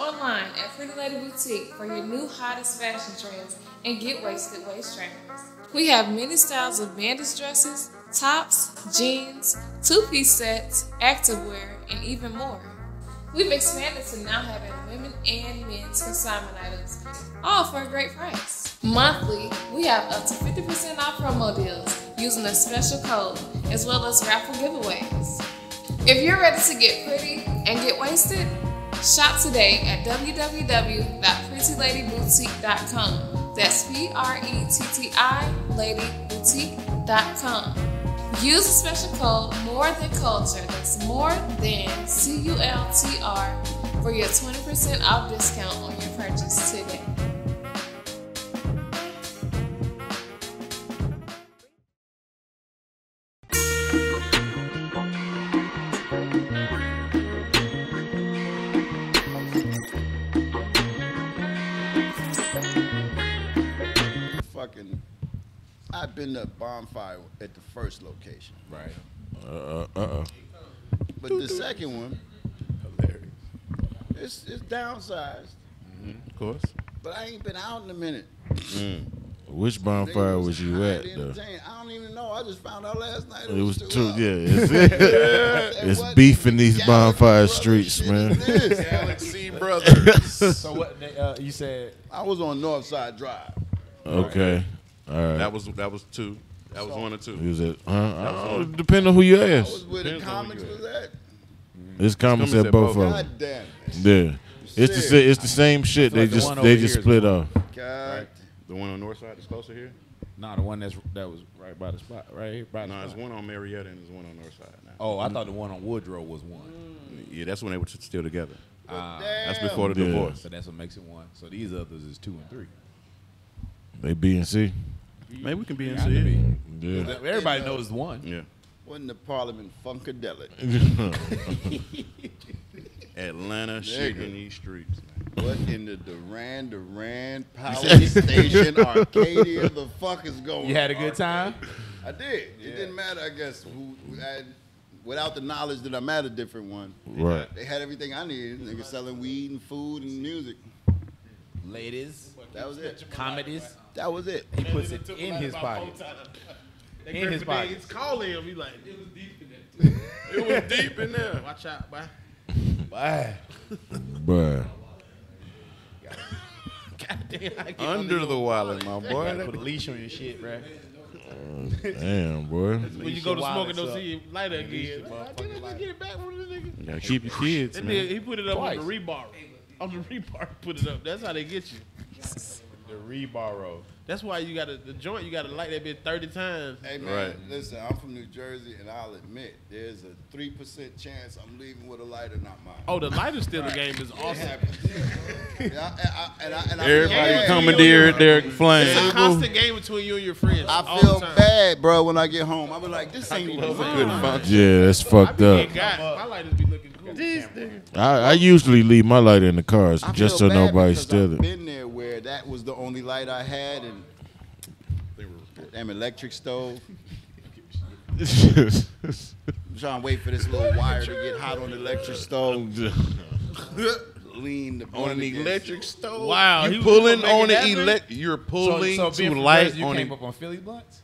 Online at Pretty Lady Boutique for your new hottest fashion trends and get wasted waist trainers. We have many styles of bandage dresses, tops, jeans, two-piece sets, activewear, and even more. We've expanded to now having women and men's consignment items, all for a great price. Monthly, we have up to 50% off promo deals using a special code, as well as raffle giveaways. If you're ready to get pretty and get wasted, shop today at www.prettyladyboutique.com. That's P R E T T I ladyboutique.com. Use the special code More Than Culture. That's More Than C U L T R for your 20% off discount on your purchase today. I've been to bonfire at the first location, Right. Uh uh uh. but the second one, Hilarious. it's it's downsized. Of course. But I ain't been out in a minute. Which bonfire Niggas was you at though? I don't even know. I just found out last night. It was two. two. up. Yeah, it's, it's what beef in these galaxy bonfire streets, man. is this? Galaxy Brothers. so what? They, uh, you said I was on Northside Drive. Okay, all right. That was that was two. That was one or two. He was at, huh? I don't depending on who you I ask. was where the Depends on comics you was at. It's comments Comments at at both both. of God them. damn it. Yeah, it's the sa- it's the same shit. They like the just one they over just here is split the off. God. The one on North Side is closer here. nah, the one that's that was right by the spot, right here by the No, it's spot. one on Marietta and there's one on North Side now. Oh, I thought the one on Woodrow was one. Yeah, that's when they were still together. Ah, That's before the Yeah. divorce. so that's what makes it one. So these others is two and three. They B and C. Maybe we can be in Got to C. be. Yeah. Everybody knows one. Yeah. Wasn't the Parliament Funkadelic? Atlanta shaking these streets. What in the Duran Duran Power Station Arcadia the fuck is going on? You had a on? good time. I did. It didn't matter, I guess, who, who had, without the knowledge that I'm at a different one. Right. They had everything I needed. Niggas selling weed and food and music. Ladies, That was it. comedies. That was it. He puts it in his pocket. In his pocket. Niggas call him. He like, It was deep in that. It was deep in there. watch out, boy. Bye. Bruh. Goddamn, I get Under the wallet, my boy. Put a leash on your shit, right? Uh, damn, boy. when you go to your smoke and don't see him lighter Release again. your Like, motherfucking Let's get it back from this nigga. You gotta keep your kids, man. he put it up Twice. on the rebar. On the rebar, put it up. That's how they get you. The reborrow. That's why you gotta the joint. You gotta light that bitch thirty times. Hey man, Right. listen, I'm from New Jersey, and I'll admit there's a three percent chance I'm leaving with a lighter, not mine. Oh, the lighter still the game is awesome. happens. yeah, I, I, and I, and I Everybody feel bad. commandeered their flame. It's a constant game between you and your friends. I all feel the time. bad, bro, when I get home. I be like, this ain't even Good mine. function. Yeah, that's fucked I up. be got my lighters be looking cool. I, I usually leave my lighter in the cars I just so nobody because steal I've it. Been there that was the only light I had, and damn electric stove. I'm trying to wait for this little wire to get hot on the electric stove. Lean the On an button against electric stove. Wow, he You was pulling on it the happen? elect. You're pulling so, so to light you on came it. up on Philly blunts.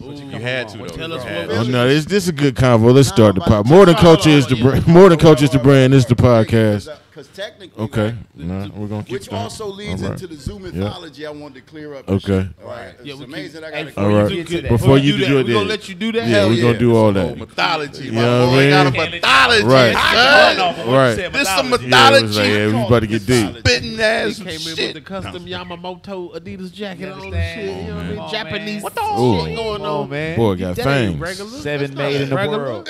You had to though. Tell us had what to. Oh no, it's this is a good convo. Let's start the Nah, pod. More than culture is the brand. More than culture is the brand. This is the podcast. Because technically, Okay, right, nah, we're gonna keep which going. also leads All right. into the zoo mythology I wanted to clear up. Okay. and All right. Yeah, It's we amazing. I Hey, got before All you get to that, Before you do do that. it, We gonna let you do that. Yeah, Hell we gonna do all that. mythology, my Yeah, boy. man. Got a mythology. Right. son. Right. This some Yeah, mythology. like, yeah, we about to get deep. Spitting ass He came in with the custom Yamamoto Adidas jacket on shit. You know what I mean? Japanese. What the Ooh. shit going on, on, man. Boy got That ain't fangs. Seven made in the regular. world.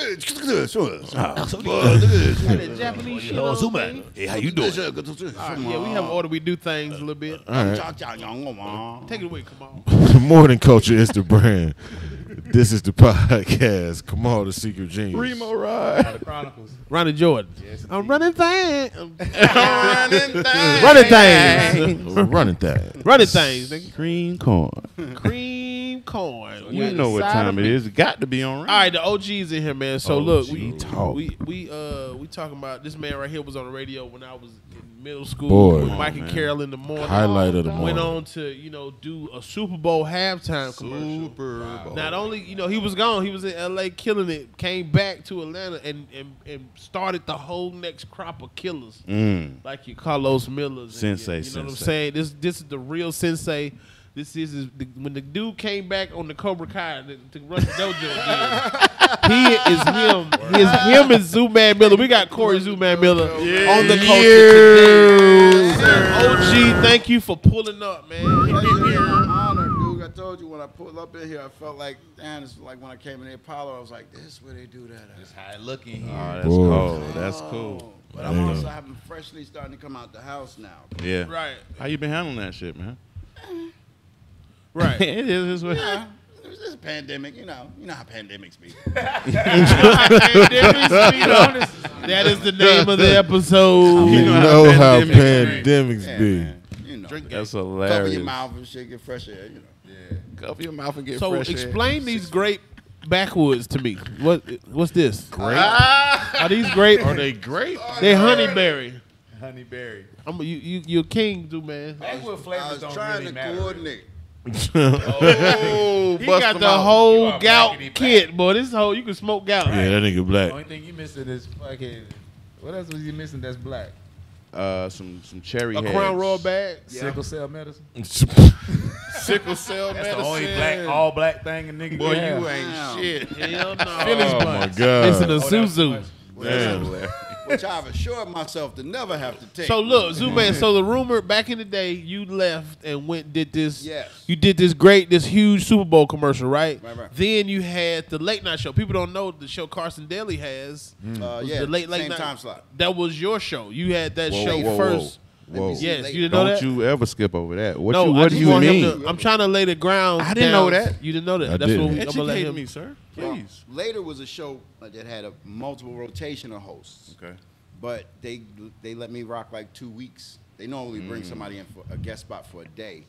Sure. Got that Japanese shit on, man. Hey, how you doing? All right, yeah, we have an order. We do things a little bit. All right. Take it away. Come on. More than culture is the brand. This is the podcast. Come on, the secret genius. Remo ride. The Chronicles. Ronnie Jordan. I'm running things. I'm Running things. running things. Running that. running things, nigga. Green corn. Cream corn. coin. You know what time it is. it me. is. It got to be on ring. All right, the OG's in here, man. So look, we talk. we we uh we talking about this man right here was on the radio when I was in middle school Boy. with Mike on, and. Carol in the morning. Highlight of the morning. Went on to you know do a Super Bowl halftime commercial. Super Bowl. Not only you know he was gone, he was in L.A. killing it. Came back to Atlanta and and, and started the whole next crop of killers Mm. like your Carlos Millers. Sensei, your- you know what I'm saying? This this is the real sensei. This is, is the, when the dude came back on the Cobra Kai to, to run the dojo again. he is him. He is him and Zooman Miller. We got Cory Zooman Miller on the culture today. OG, thank you for pulling up, man. Pleasure and an honor, dude. I told you when I pulled up in here, I felt like, damn, it's like when I came in the Apollo, I was like, this is where they do that at. That's how it looking here. Oh, that's Boy. cool. That's cool. Oh, But I'm also having freshly starting to come out the house now. Yeah. Right, How you been handling that shit, man? Right. it is. It's what- Yeah, this is a pandemic, you know. You know how pandemics be. that is the name of the episode. You know how know how pandemics pandemics Yeah, be. man. You know, That's cover hilarious. your mouth and shit, get fresh air. You know. Cover your mouth and get So fresh air. So explain these grape backwoods to me. What what's this? Grape? Ah. Are these grape? Are they great? They honeyberry. Honeyberry. I'm a, you you you're king, do man. Backwood I flavors was don't trying really to matter. coordinate. Oh, He got the out. whole gout kit, boy. This whole you can smoke gout. Yeah, that nigga The black. only thing you missing is fucking. What else was you missing that's black? Uh, some some cherry A heads. crown royal bag. Sickle cell medicine. Sickle cell That's medicine. the only black, all black thing a nigga Boy, can you ain't Damn. shit. Hell no. Oh my Listen god. to Oh, that's Suzu. Too much. Damn. Which I've assured myself to never have to take. So look, Zooman. So the rumor back in the day, you left and went did this. Yes. You did this great, this huge Super Bowl commercial, right? Right, right. Then you had the late night show. People don't know the show Carson Daly has. uh, yeah, the late late same night time slot. That was your show. You had that Whoa, show whoa, whoa. first. Whoa. Let me Yes, you didn't know Don't that. you ever skip over that. What no, you I what do just you want him mean? to- I'm trying to lay the ground. I didn't know that. You didn't know that. I That's what didn't. we, I'm gonna let him. me, sir. Well, Please. later was a show that had a multiple rotation of hosts, Okay. but they they let me rock like two weeks. They normally bring Mm. somebody in for a guest spot for a day.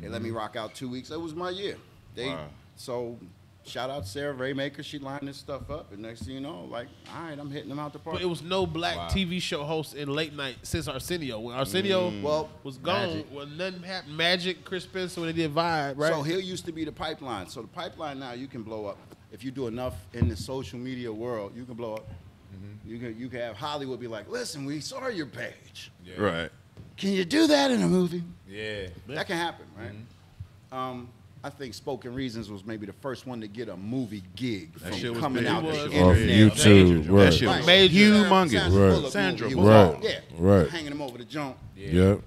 They let me rock out two weeks. That was my year. They Wow. so shout out Sarah Raymaker. She lined this stuff up, and next thing you know, like all right, I'm hitting them out the park. But it was no black TV show host in late night since Arsenio. When Arsenio Mm. Well, was gone, Magic. well, nothing happened. Magic, Chris Spencer, when they did Vibe, right? So Hill used to be the pipeline. So the pipeline now you can blow up if you do enough in the social media world. You can blow up. Mm-hmm. You can you can have Hollywood be like, listen, we saw your page. Right. Can you do that in a movie? Yeah. That can happen, right? Mm-hmm. Um, I think Spoken Reasons was maybe the first one to get a movie gig That from shit was coming big. out It the was. Off internet. YouTube, That right. shit was Major. humongous. Sandra Right. Bullock Sandra movie. He Bullock. was all- yeah, Right. hanging him over the joint. Yep.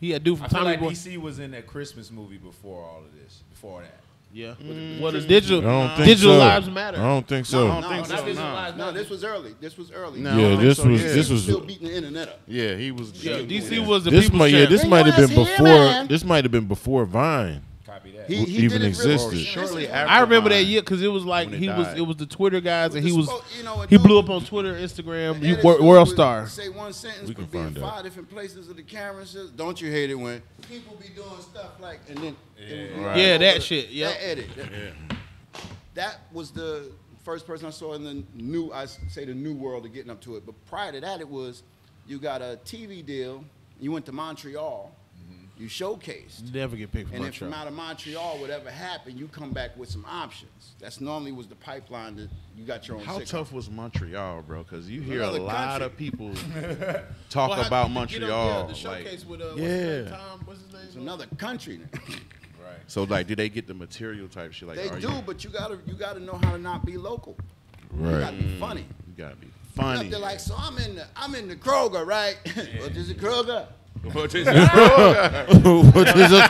he had do from I feel Tommy like Boy. DC was in that Christmas movie before all of this. Before that. Yeah. Mm. What is digital? I don't think digital so. lives matter. I don't think so. I don't No, think so. this no. No, this was early. This was early. No, yeah, this so, was yeah. this was still beating the internet up. Yeah, he was. Yeah, DC was- was the this people's might yeah champ. this might have been before man. this might have been before Vine. Copy that. He, he even did it real- existed. Shortly after. I remember that year because it was like When it he was. It was the Twitter guys, and he was. spo- you know, He blew up on Twitter, Instagram, you, editors wor- would- World Star. Say one sentence, We can be find that. five different places of the camera says, "Don't you hate it when people be doing stuff like?" And then it was Right. Yeah, that over shit, That edit. That, that was the first person I saw in the new. I say the new world of getting up to it. But prior to that, it was you got a TV deal. You went to Montreal. You showcased. Never get picked for And then from Montreal. out of Montreal, whatever happened, you come back with some options. That's normally was the pipeline that you got your own. How sitcom. tough was Montreal, bro? Because you hear a lot country. of people talk Well, how- about you know, Montreal. yeah, the like, showcase with uh, Yeah. his name? Tom, what's his name? It's another country. Right. So, like, do they get the material type shit? Like, they do, you, but you gotta you gotta know how to not be local. Right. You gotta be funny. you gotta be Up funny. there like, so I'm in the I'm in the Kroger, right? what is it Kroger? What is it? What is a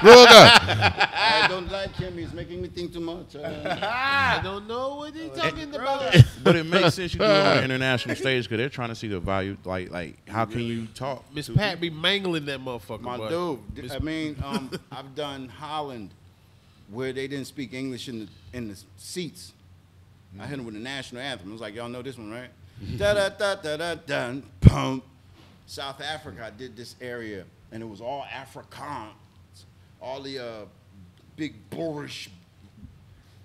Kroger? I don't like him. He's making me think too much. Uh, I don't know what he's talking about. but it makes sense you do it on an international stage because they're trying to see the value. Like, like how can you talk? Miss to Pat be mangling that motherfucker. my boy. dude. Miss- I mean, um, I've done Holland, where they didn't speak English in the in the seats. I hit them with the national anthem. I was like, y'all know this one, right? da da da da da dun pum. South Africa, I did this area, and it was all Afrikaans. All the uh, big boorish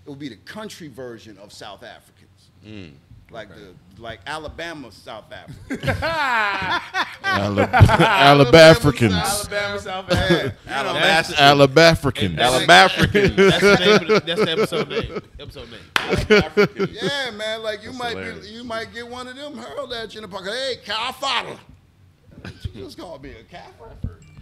it would be the country version of South Africans. Mm. Like the like Alabama South Africa. Alabafricans. Alabama, South Yeah. Alabama. Alabafricans. Alabafricans. That's the name. Of the, that's the episode name. Episode name. yeah, man. Like you might be, you might get one of them hurled at you in the pocket. Hey, cow fodder. You just called me a cow.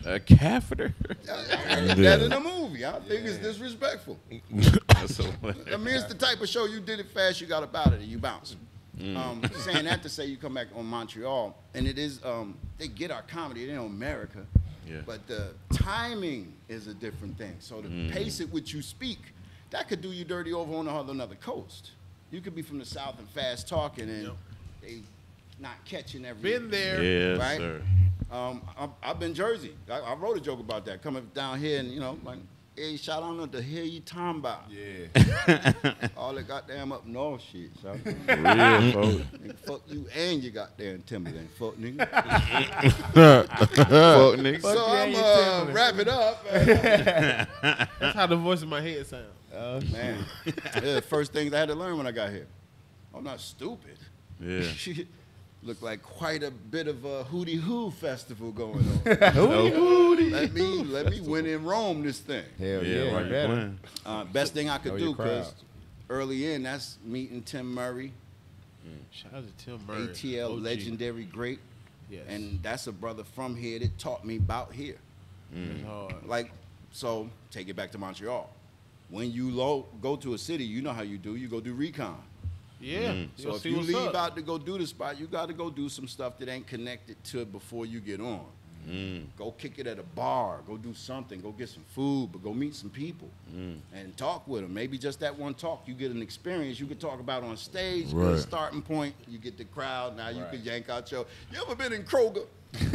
A catheter. I heard that in the movie. I think it's disrespectful. That's hilarious. I mean, it's the type of show you did it fast, you got about it, and you bounce. Um, saying that to say you come back on Montreal, and it is um, they get our comedy. They know America, Yeah. but the timing is a different thing. So the pace at which you speak, that could do you dirty over on the other another coast. You could be from the south and fast talking, and they not catching every. Been there. Yes, Right? sir. Um, I've, I've been Jersey. I, I wrote a joke about that coming down here, and you know, like, hey, shout out to hear you talking about. Yeah. All that goddamn up north shit, son. Real folks. Nigga, fuck you and your goddamn Timberland, fuck nigga. Fuck niggas. so I'm uh, wrap it up. That's how the voice in my head sounds. Oh Man, yeah, first things I had to learn when I got here. I'm not stupid. Yeah. Looked like quite a bit of a hootie hoo festival going on. let me let me win in Rome this thing. Hell yeah. Yeah, you like better. Uh, best thing I could Know do your because early in that's meeting Tim Murray, Shout out to Tim Murray. ATL OG. legendary great, Yes. and that's a brother from here that taught me about here. It's hard. Like, so take it back to Montreal. When you low, go to a city, you know how you do. You go do recon. Yeah. Mm. So if you leave up. out to go do the spot, you got to go do some stuff that ain't connected to it before you get on. Mm. Go kick it at a bar. Go do something. Go get some food, but go meet some people mm. and talk with them. Maybe just that one talk, you get an experience you can talk about on stage. Good Right. starting point. You get the crowd. Now you can yank out your. You ever been in Kroger?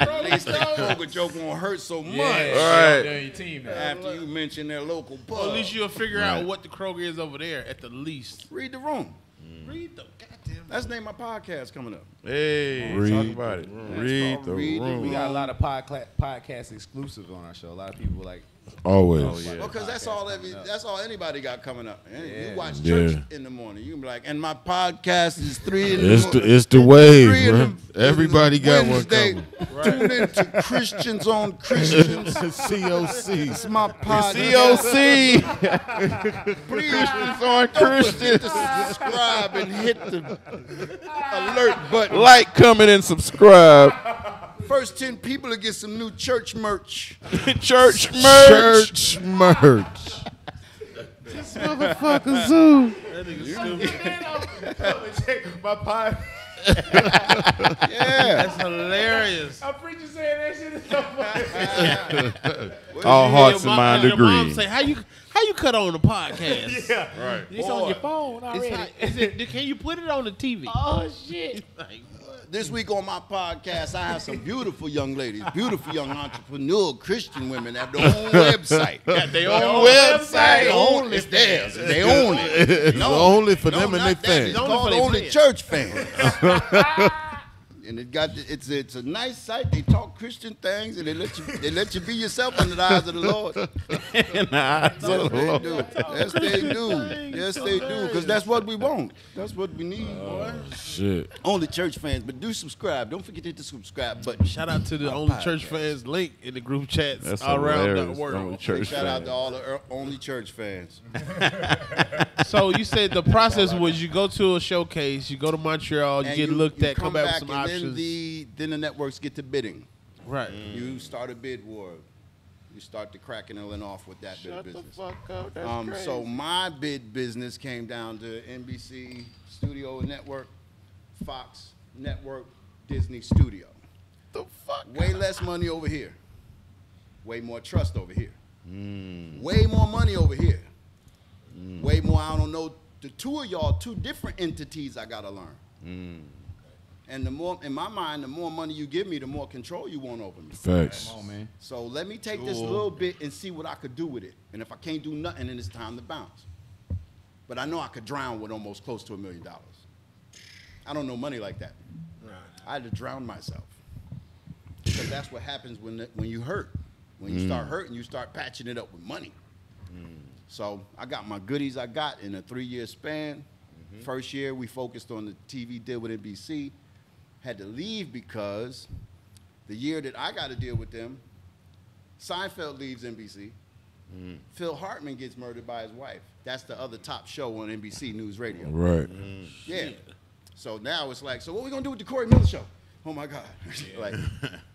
At least the Kroger joke won't hurt so much. Right. They're your team now. After you mention their local pub. Or at least you'll figure out what the Kroger is over there at the least. Read the room. Mm. Read the goddamn. That's the name of my podcast coming up. Hey, Read talk about it. Read called the Read the room. We got a lot of podcla- podcast exclusives on our show. A lot of people like. Always. Oh, yeah. Well, because that's all every, that's all anybody got coming up. And Yeah. You watch Yeah. church in the morning. You can be like, and my podcast is three in the It's the morning. it's the wave, Three bro. the- Everybody got one Wednesday, coming. Tune in to Christians on Christians. COC. It's my podcast. COC. Christians on Christians. Subscribe and hit the alert button. like, comment, and subscribe. First 10 people to get some new church merch. Church merch. Church merch. This motherfucker Zoo. That nigga stupid. My pod. Yeah. That's hilarious. I'm preaching saying that shit is so funny. All hearts Your and mom- mind your mom agree. say, how you how you cut on the podcast? yeah. Right. It's on your phone It's already. how- is it, can you put it on the TV? oh shit. Like, This week on my podcast, I have some beautiful young ladies, beautiful young entrepreneur Christian women that have their own website. Got their own website. They own it's theirs. They own it. It's only for them and not their that. It's fans. Only called for only fans. church fans. And it got it's it's a nice site. They talk Christian things and they let you they let you be yourself under the eyes of the Lord. In the eyes Yes, of the they Lord. do. Yes, they do. Yes, they do. Because that's what we want. That's what we need, oh, boy. Shit. Only church fans, but do subscribe. Don't forget to hit the subscribe button. shout out to the only church fans link in the group chats That's all around the world. Only church Shout out to all the only church fans. So you said the process was you go to a showcase, you go to Montreal, you And get looked you at, come, back with some options. Then the then the networks get to bidding. right. You start a bid war. You start the cracking and off with that bit of business. um, so my bid business came down to NBC Studio Network, Fox Network, Disney Studio. The fuck? Way less money over here. Way more trust over here. Mm. Way more money over here. Mm. Way more. I don't know. The two of y'all, two different entities. I gotta learn. Mm. And the more, in my mind, the more money you give me, the more control you want over me. Facts. Come on, man. So let me take this little bit and see what I could do with it. And if I can't do nothing, then it's time to bounce. But I know I could drown with almost close to a million dollars. I don't know money like that. I had to drown myself. Because that's what happens when, when you hurt. When you start mm. hurting, you start patching it up with money. Mm. So I got my goodies I got in a three year span. Mm-hmm. First year, we focused on the TV deal with NBC. Had to leave because the year that I got to deal with them, Seinfeld leaves NBC. Phil Hartman gets murdered by his wife. That's the other top show on NBC News Radio. Right. Yeah. So now it's like, so what we gonna do with the Cory Miller show? Oh my God. like,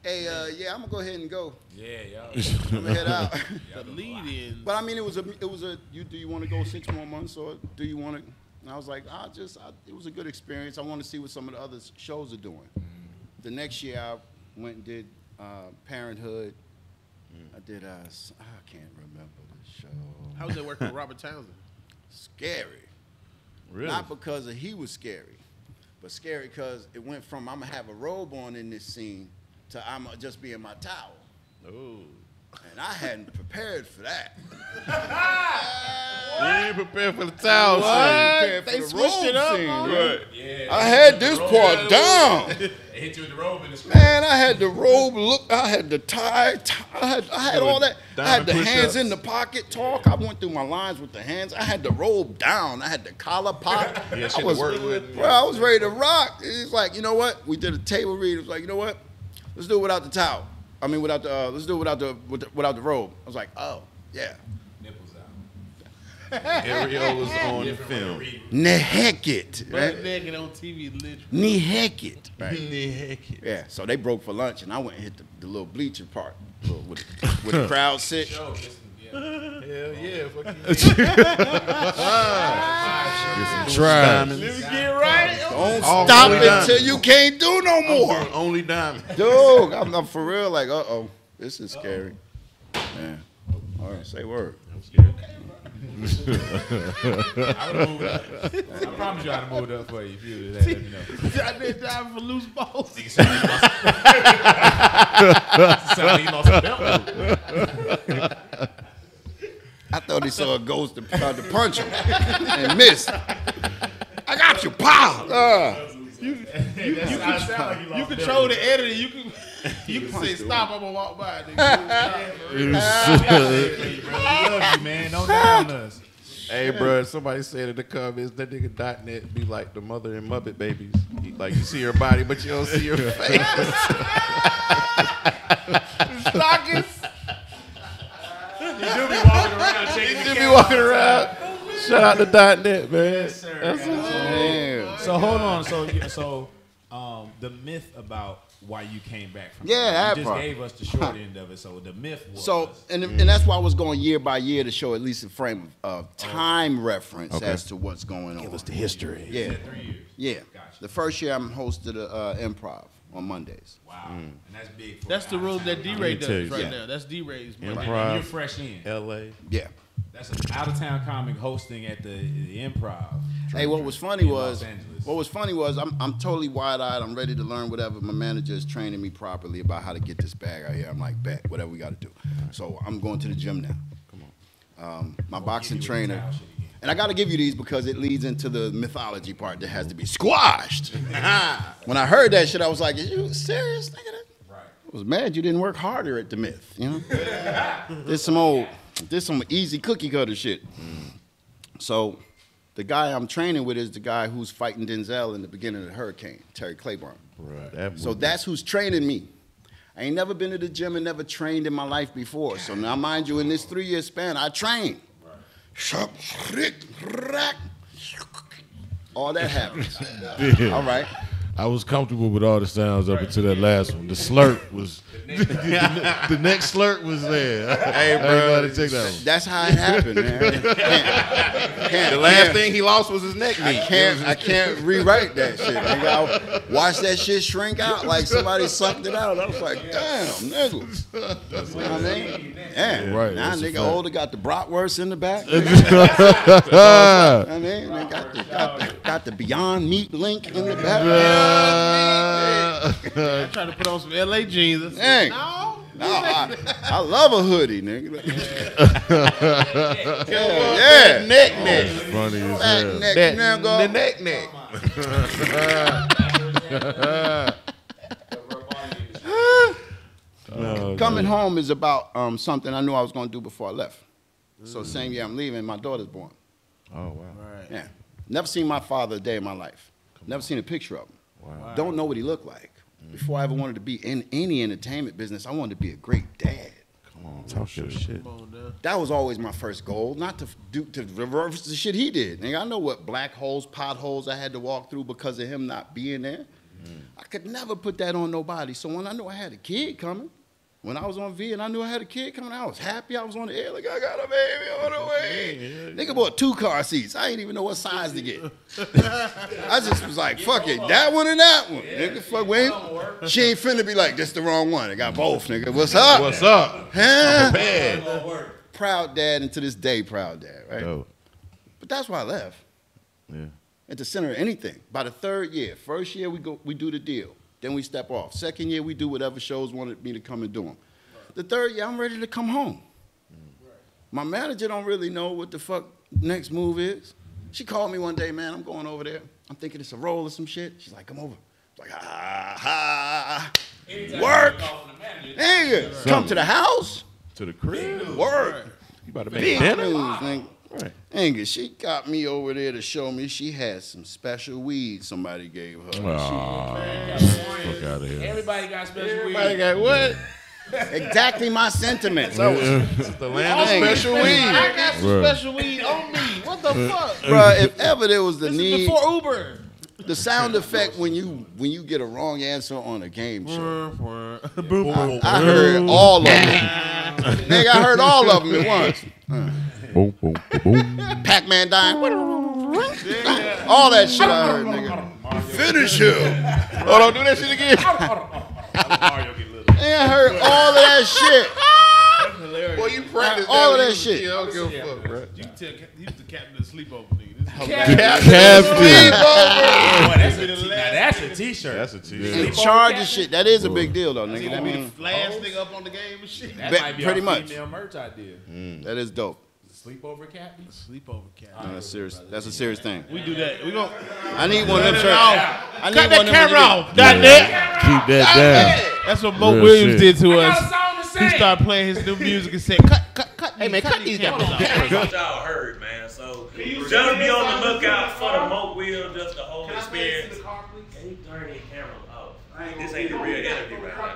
hey, uh, yeah, I'm gonna go ahead and go. Yeah, y'all. I'm gonna head out. The lead in. but I mean, it was a, it was a. You do you want to go six more months or do you want to? And I was like, I just, I, it was a good experience. I want to see what some of the other shows are doing. The next year, I went and did uh, Parenthood. I did. Uh, s- I can't remember the show. How was it working with Robert Townsend? Scary. Really? Not because of he was scary, but scary because it went from I'm gonna have a robe on in this scene to I'm gonna just be in my towel. Oh. And I hadn't prepared for that. You ain't prepared for the towel Prepared for They the switched robe it up scene, on. Yeah. I had this part down. They hit you with the robe in the script. Man, I had the robe look, I had the tie, tie I had, I had all that. I had the hands in the pocket talk. I went through my lines with the hands. I had the robe down. I had the collar pop. Yeah, I was, work with. bro, I was ready to rock. It's like, you know what? We did a table read. It was like, you know what? Let's do it without the towel. I mean, without the, uh, let's do it without the, with the, without the robe. I was like, oh, yeah. Nipples out. Areolas on the Different film. read. Neheket, Butt right? naked on TV, literally. Neheket, right? Heck. Yeah, so they broke for lunch, and I went and hit the, the little bleacher part little- with, with the crowd sit. Show, listen, yeah. Hell yeah. Fuck Get some try. Don't All stop fully it done. till you can't do no more. Only diamond. Dude, I'm, I'm for real. Like, uh oh, this is scary. Man, all right, say word. I would move up. I promise you I'd move it up for you if you would let me know. I did dive for loose balls. Nigga sound like he lost, sound like he lost a belt. I thought he saw a ghost and tried to punch him and missed. I got you, pow. Uh, You can sound like You control the editing. You can you can say stop. I'm gonna walk by. Nigga. We love you, man. Don't down us. Hey, bro, somebody said in the comments that nigga dot net be like the mother and Muppet babies. Like you see her body, but you don't see her face. Stockings. You do be walking around checking the You be walking around. Shout out to dot net, man. Yes, sir. damn. So hold on. So so um, the myth about why you came back from Yeah, that you just part. gave us the short end of it. So the myth was So, and, and that's why I was going year by year to show at least a frame of time reference Okay. as to what's going on. Give us the history. Yeah, three years. yeah. Gotcha. The first year I'm hosted a uh, improv on Mondays. Wow, and that's big. For That's the room that D Ray me tell does right something. now. That's D Ray's. And Improv. you're fresh in. L.A. Yeah. That's an out of town comic hosting at the, the Improv. Hey, what was funny was Los Angeles. What was funny was I'm I'm totally wide eyed. I'm ready to learn whatever my manager is training me properly about how to get this bag out here. I'm like, bet whatever we got to do. So I'm going to the gym now. Come on. Um, my boxing you the trainer. towel shit again. And I got to give you these because it leads into the mythology part that has to be squashed. when I heard that shit, I was like, "Is you serious, nigga?" Right. I was mad you didn't work harder at the myth. You know, this some old, this some easy cookie cutter shit. So, the guy I'm training with is the guy who's fighting Denzel in the beginning of the Hurricane, Terry Claybon. Right. That So that's who's training me. I ain't never been to the gym and never trained in my life before. So now, mind you, in this three-year span, I trained. All that happens. All right. I was comfortable with all the sounds up until that last one. The slurp was the next slurp was there. Hey, bro. take that one. That's how it happened, man. Can't, can't, the last can't- thing he lost was his neck I meat. can't, I can't rewrite that shit. Nigga. I watched that shit shrink out like somebody sucked it out. I was like, damn, nigga. You know what I mean? Yeah. Right, Now nigga older got the bratwurst in the back. You know what I mean, they got the, got, the, got the Beyond Meat link in the back. I'm trying to put on some LA jeans. Dang. No. No, I, I love a hoodie, nigga. Hell yeah. neck neck. funny as hell. neck That, nigga. the neck neck. Oh Coming yeah. home is about um, something I knew I was going to do before I left. So mm. same year I'm leaving, my daughter's born. Oh wow. Right. Yeah. Never seen my father a day in my life. Never seen a picture of him. Wow. Don't know what he looked like. Mm. Before I ever wanted to be in any entertainment business, I wanted to be a great dad. Come on, talk your shit. Come on now. That was always my first goal, not to do to reverse the shit he did. Nigga, I know what black holes, potholes I had to walk through because of him not being there. Mm. I could never put that on nobody. So when I knew I had a kid coming, when I was on V and I knew I had a kid coming, I was happy. I was on the air like I got a baby on the way. Nigga bought two car seats. I didn't even know what size to get. I just was like, fuck it, that one and that one. Nigga, fuck, wait. She ain't finna be like, this the wrong one. I got both, nigga. What's up? What's up? Huh? Bad. Proud dad, and to this day, proud dad, right? Dope. But that's why I left. Yeah. At the center of anything. By the third year, first year we go, we do the deal. Then we step off. Second year we do whatever shows wanted me to come and do them. The third year I'm ready to come home. My manager don't really know what the fuck next move is. She called me one day, man. I'm going over there. I'm thinking it's a role or some shit. She's like, come over. I'm like, ah, ha, work. Nigga, come to the house. To the crib. Work. You about to make Big dinner? news, nigga. Right. Nigga, she got me over there to show me she had some special weed somebody gave her. Aw, fuck out of here. Everybody got special Everybody weed. got what? exactly my sentiments. I was, The land of Dang. special weed. I got some Right. special weed on me. What the uh, fuck? Uh, bruh, if ever there was the This is need, before Uber. the sound effect when you when you get a wrong answer on a game show. Boom. I heard all of them. Nigga, I heard all of them at once. Boom, boom, boom. Pac-Man dying. All that shit I heard, nigga. Finish him. Oh, Hold on, do that shit again. Mario get little. And I heard all of that shit. Boy, you practice All of that you was a shit. kid. I don't give a fuck, bro. You can tell he was the captain of the sleepover nigga. This is Captain. Boy, that's a t- now that's a t-shirt. That's a t-shirt. And charge and shit. That is a big deal though, nigga. He I gonna be the last nigga up on the game and shit. That might be pretty our much. female merch idea. Mm. that is dope. Sleepover captain. Sleepover cat. No, that's serious. That's a serious thing. We do that. We gonna I need one of them Cut it shirts. I need cut one that of them camera off. Dot net. Keep that down. That's what Mo Real Williams shit. did to I got a us. song to He sing. started playing his new music and said, "Cut, cut, cut." Hey man, cut, these cameras off. what y'all heard, man. So just be on the lookout for the Mo Wheel, just the whole experience. Can you turn your camera off? This ain't a real interview right now.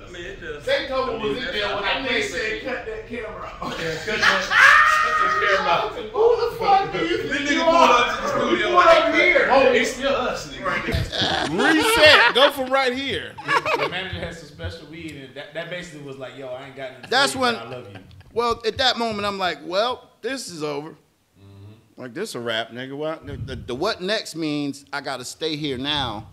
mean, it's just. They told me was in there when I said, "Cut that camera off." Who the fuck do you think you are? studio What up here? Oh, it's still us, nigga. Reset. Go from right here. The manager has some special weed, and that, that basically was like, yo, I ain't got nothing. That's when- I love you. Well, at that moment, I'm like, well, this is over. Mm-hmm. Like this a wrap, nigga. What the, the, the what next means I got to stay here now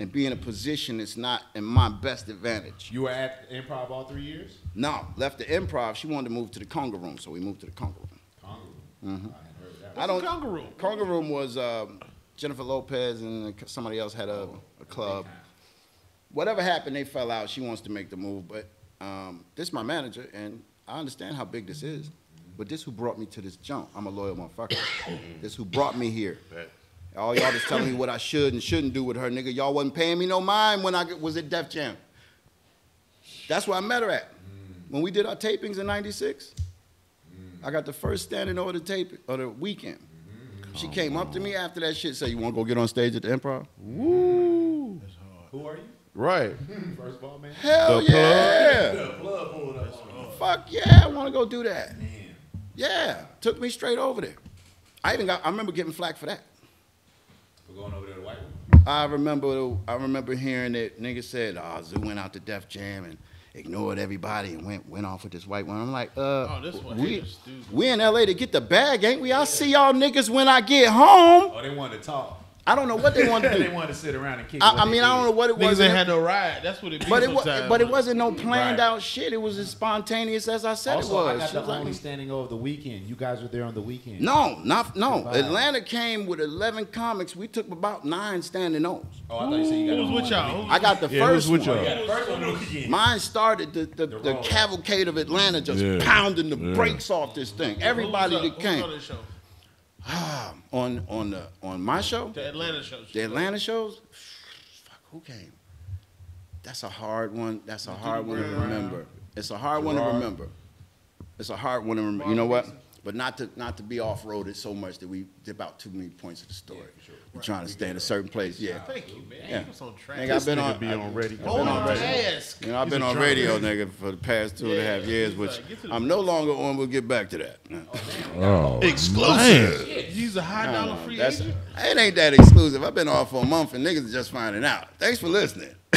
and be in a position that's not in my best advantage. You were at improv all three years. No, left the improv. She wanted to move to the conga room, so we moved to the conga room. Congo. Mhm. I heard that. I don't. Conga room? Conga room was um, Jennifer Lopez and somebody else had a, a club. Whatever happened, they fell out. She wants to make the move, but um, this is my manager, and I understand how big this is. But this who brought me to this jump. I'm a loyal motherfucker. this who brought me here. All y'all just telling me what I should and shouldn't do with her, nigga. Y'all wasn't paying me no mind when I was at Def Jam. That's where I met her at. Mm. When we did our tapings in '96, I got the first standing order tape of the weekend. Mm-hmm. She came up to me after that shit, said, "You want to go get on stage at the Improv?" Woo. Who are you? Right. First ball man. Hell The plug? yeah! The plug pulled up. Fuck yeah! I want to go do that. Yeah, took me straight over there. I even got. I remember getting flack for that. We're going over there to White Room. I remember. I remember hearing that niggas said, "Oh, Zoo went out to Def Jam and ignored everybody and went went off with this white one." I'm like, uh, Oh, this one we here is stupid. we in L.A. to get the bag, ain't we? I'll see y'all niggas when I get home. Oh, they wanted to talk. I don't know what they wanted to do. they wanted to sit around and kick. I, I they mean, I don't know what it Niggas was. ain't had no ride. That's what it. But it was, but it wasn't no planned Right. out shit. It was as spontaneous as I said Also, it was. I got She the was like- only standing over the weekend. You guys were there on the weekend. no, not no. Wow. Atlanta came with eleven comics. We took about nine standing O's. Oh, I thought you said you got Who was the with y'all? I got the Yeah, first who's with one. y'all? First one on the weekend. Mine started the the, the, roll. cavalcade of Atlanta just Yeah. pounding the Yeah. brakes off this thing. Everybody that up? Who came on on the on my show, The Atlanta show. the Atlanta shows. Fuck, who came? That's a hard one. That's a hard one to remember. It's a hard one to remember. It's a hard one to remember. You know what? But not to not to be off roaded so much that we dip out too many points of the story. We're trying to stay in a certain place. Yeah. Thank you, man. Yeah. You was on track. Nigga, I've been on. be on ready. I've Hold been on on, radio. ask. You know, I've been on radio, man. nigga, for the past two and a half years, he's which like, get to the I'm no longer on. We'll get back to that. Oh, Exclusive. He's a high dollar don't free That's, agent. it ain't that exclusive. I've been off for a month and niggas are just finding out. Thanks for listening.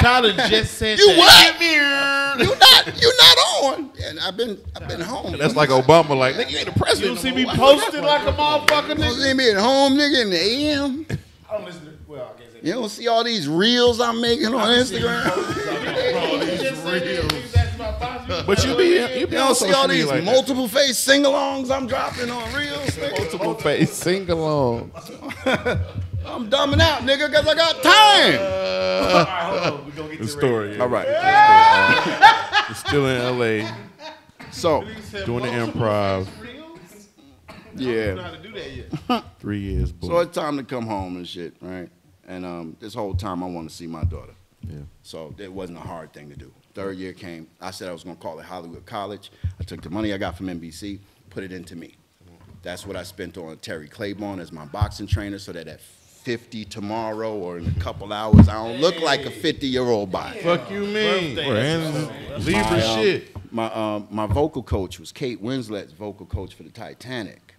Tyler just said You that. what? you not you not on. And I've been I've been home. That's like Obama. Like, nigga, you ain't the president. You don't see me more. posted like a motherfucker, nigga. You don't see me at home, nigga, in the AM. I don't listen to. Well, I guess You don't see all these reels I'm making on Instagram. But you be you be You on don't see all these like that. multiple face sing-alongs I'm dropping on reels. nigga. multiple face sing along. I'm dumbing out, nigga, because I got time. All right, hold on. We're gonna get The to story. yeah. All right. It's still in L.A. So, doing the improv. yeah. know how to do that yet. Three years. So it's time to come home and shit, right? And um, this whole time I want to see my daughter. Yeah. So it wasn't a hard thing to do. Third year came. I said I was going to call it Hollywood College. I took the money I got from NBC, put it into me. That's what I spent on Terry Claybon as my boxing trainer so that at 50 tomorrow or in a couple hours, I don't look like a 50 year old body. Fuck you mean? Birthday. We're Libra My, um, shit. My um, my vocal coach was Kate Winslet's vocal coach for the Titanic.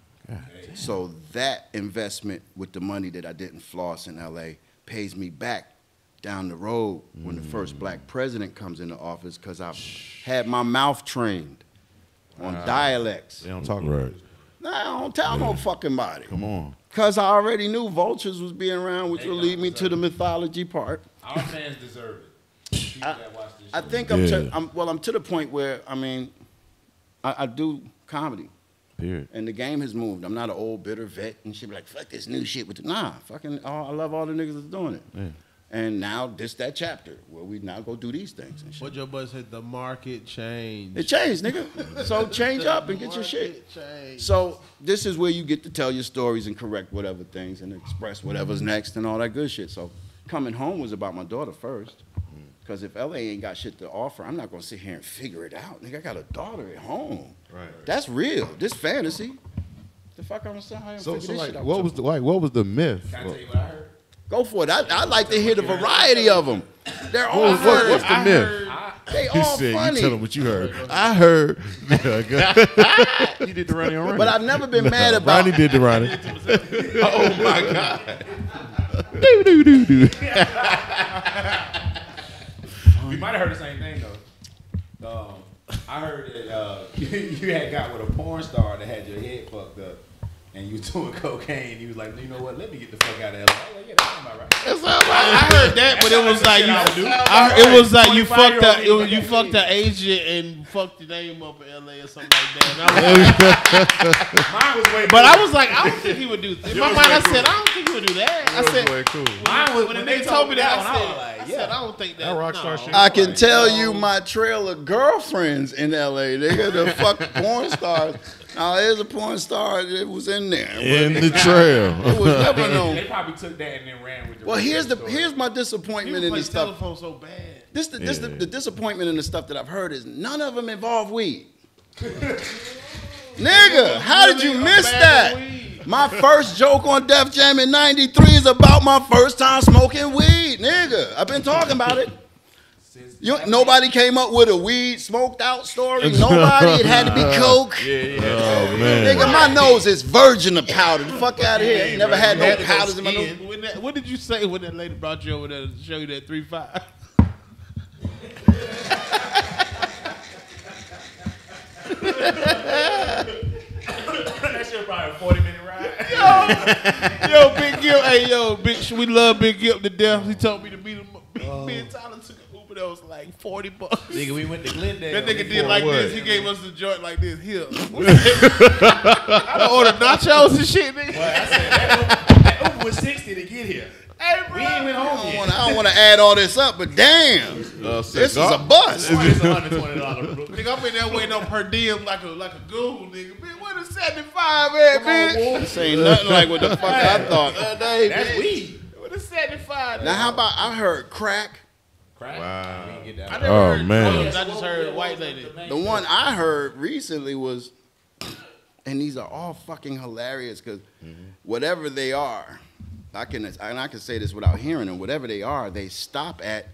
So that investment with the money that I didn't floss in LA pays me back down the road when the first black president comes into office because I've had my mouth trained on dialects. They don't talk right. right. Nah, I don't tell no fucking body. Come on. Because I already knew vultures was being around, which will lead me to the mythology part. Our fans deserve it. I- that watch this I think I'm, to, I'm well. I'm to the point where I mean, I, I do comedy, Period. and the game has moved. I'm not an old bitter vet and shit. Be like, fuck this new shit with the nah. Fucking, all, I love all the niggas that's doing it. Yeah. And now this that chapter where we now go do these things and shit. What your boy said, the market changed. It changed, nigga. so change up and get your shit. Changed. So this is where you get to tell your stories and correct whatever things and express whatever's next and all that good shit. So coming home was about my daughter first. Mm. Because if LA ain't got shit to offer, I'm not gonna sit here and figure it out. Nigga, I got a daughter at home. Right. That's real. This fantasy. The fuck I'm saying? How you So, figure so this like, shit out? what was the like? What was the myth? Can I tell you what I heard? Go for it. I, I like to hear the variety of them. They're all What, what, funny. what's the I myth? heard- They He all said, "You funny. tell him what you heard." I heard. You did the Ronnie on Ronnie. But I've never been mad about. Ronnie did the Ronnie. oh my god. do do do do. We might have heard the same thing though. Um, I heard that uh, you had got with a porn star that had your head fucked up, and you was doing cocaine. he was like, you know what? Let me get the fuck out of LA. I was like, yeah, that about right. I heard that, but it was like you. I it was like you fucked up. it was, you fucked an agent and fucked the name up in LA or something like that. And I was like, Mine was way. but. I was like, I don't think he would do. In my mind, I said, I don't would do that. I said, Boy, cool. Mine was when when they nigga told me that, one, I I said, was like, I said, I don't think that. That rock star no. shit. I can tell you my trail of girlfriends in LA. Nigga, the fuck porn stars. Now there's a porn star that was in there. In the trail. It was never known. They probably took that and then ran with the. Well, here's the story. here's my He disappointment in play this stuff. telephone so bad. This the, this the, Yeah. the disappointment in the stuff that I've heard is none of them involve weed. Nigga, how did you miss bag that? Of weed. My first joke on Def Jam in '93 is about my first time smoking weed, nigga. I've been talking about it. You, nobody came up with a weed smoked out story. Nobody. It had to be coke. Oh man. Nigga, my nose is virgin of powder. The fuck out of here. I ain't never had no Had powders in my nose. that- what did you say when that lady brought you over there to show you that three five? That Probably a 40 minute ride. Yo, Big Gipp, hey yo, Big, we love Big Gipp to death. He told me to meet him. Me, Oh. me and Tyler took an Uber that was like forty bucks. Nigga, we went to Glendale. That nigga did like what? this. He gave us the joint like this. Here, I ordered nachos and shit, nigga. I said that Uber, that Uber was 60 to get here. Hey, We ain't went I home don't wanna- I don't want to add all this up, but damn, Uh, this is cigar- a bust. It's $120. Nigga, I'm in there waiting on per diem like a like a ghoul, nigga. Man, what is 75 at, man? This ain't nothing like what the fuck I thought. That's weed. What is 75? Now, how about I heard crack? Crack. Wow. We didn't get I that. never Oh, heard man. I just heard white lady. The one I heard recently was, and these are all fucking hilarious because whatever they are, I can and I can say this without hearing them. Whatever they are, they stop at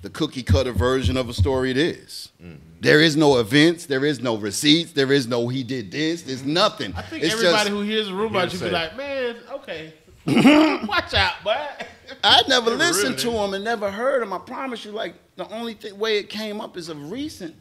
the cookie cutter version of a story. It is. Mm-hmm. There is no events. There is no receipts. There is no he did this. There's mm-hmm. nothing. I think it's everybody just, who hears a rumor about you be like, man, okay. Watch out, boy. I never listened to him and never heard him. I promise you, like the only th- way it came up is of recent,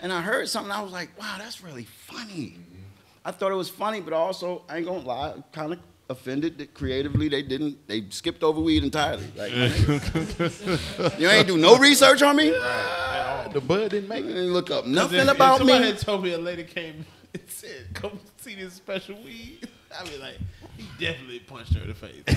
and I heard something. I was like, wow, that's really funny. Mm-hmm. I thought it was funny, but also I ain't gonna lie, kind of offended that creatively they didn't. They skipped over weed entirely. Like, you ain't do no research on me. The bud didn't make it. didn't look up nothing if about somebody me. had told me a lady came and said, come see this special weed, I'd be like, he definitely punched her in the face. And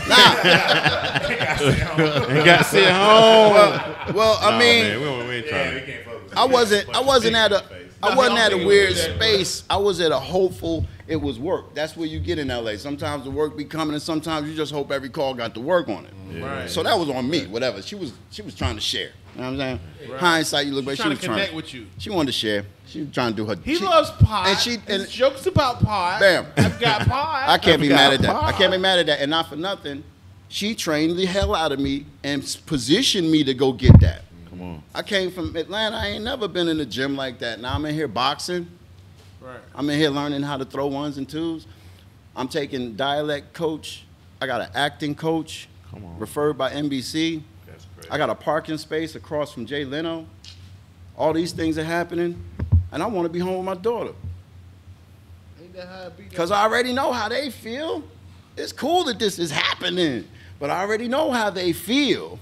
got sent home. Well, I Nah, mean, man, we, we ain't trying Yeah, we can't focus. I wasn't I wasn't at a I wasn't at a weird space. I was at a hopeful it was work. That's what you get in LA. Sometimes the work be coming and sometimes you just hope every call got the work on it. Right. So that was on me, whatever. She was she was trying to share. You know what I'm saying? Right. Hindsight, you look back, she was to trying connect with you. She wanted to share. She was trying to do her He she- loves pot. and she- and- jokes about pot. Bam. I've got pot. I can't be mad at that. I can't be mad at that. And not for nothing, she trained the hell out of me and positioned me to go get that. Come on. I came from Atlanta. I ain't never been in the gym like that. Now I'm in here boxing. Right. I'm in here learning how to throw ones and twos. I'm taking dialect coach. I got an acting coach Come on. referred by NBC. That's crazy. I got a parking space across from Jay Leno. All these things are happening, and I want to be home with my daughter Ain't that how because I already know how they feel. It's cool that this is happening, but I already know how they feel.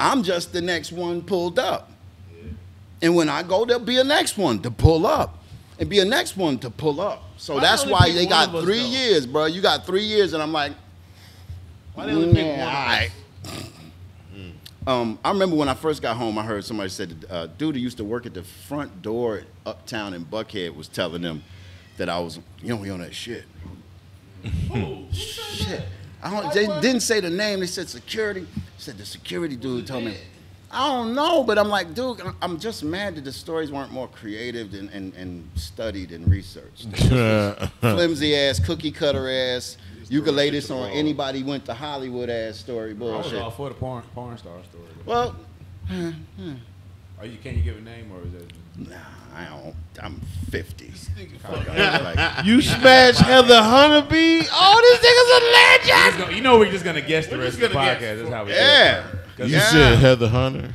I'm just the next one pulled up. And when I go, there'll be a next one to pull up and be a next one to pull up. So Why that's why they got us, three though? years, bro. You got three years, and I'm like, Why they only pick one? all right. Um, I remember when I first got home, I heard somebody said, uh, dude who used to work at the front door at Uptown in Buckhead was telling them that I was, you know, we on that shit. shit. I don't, they didn't say the name. They said security. Said the security dude told me. I don't know, but I'm like, dude, I'm just mad that the stories weren't more creative and, and, and studied and researched. Flimsy ass, cookie cutter ass, you could lay this on anybody went to Hollywood ass story bullshit. I was bullshit. all for the porn, porn star story. Well, Are you, can you give a name or is that? Nah, I don't. I'm 50. You smash Heather Honeybee. Oh, this nigga's a legend. We're just gonna- you know we're just gonna guess the We're rest of the podcast. guess. That's how we Yeah. do it. You Yeah. said Heather Hunter.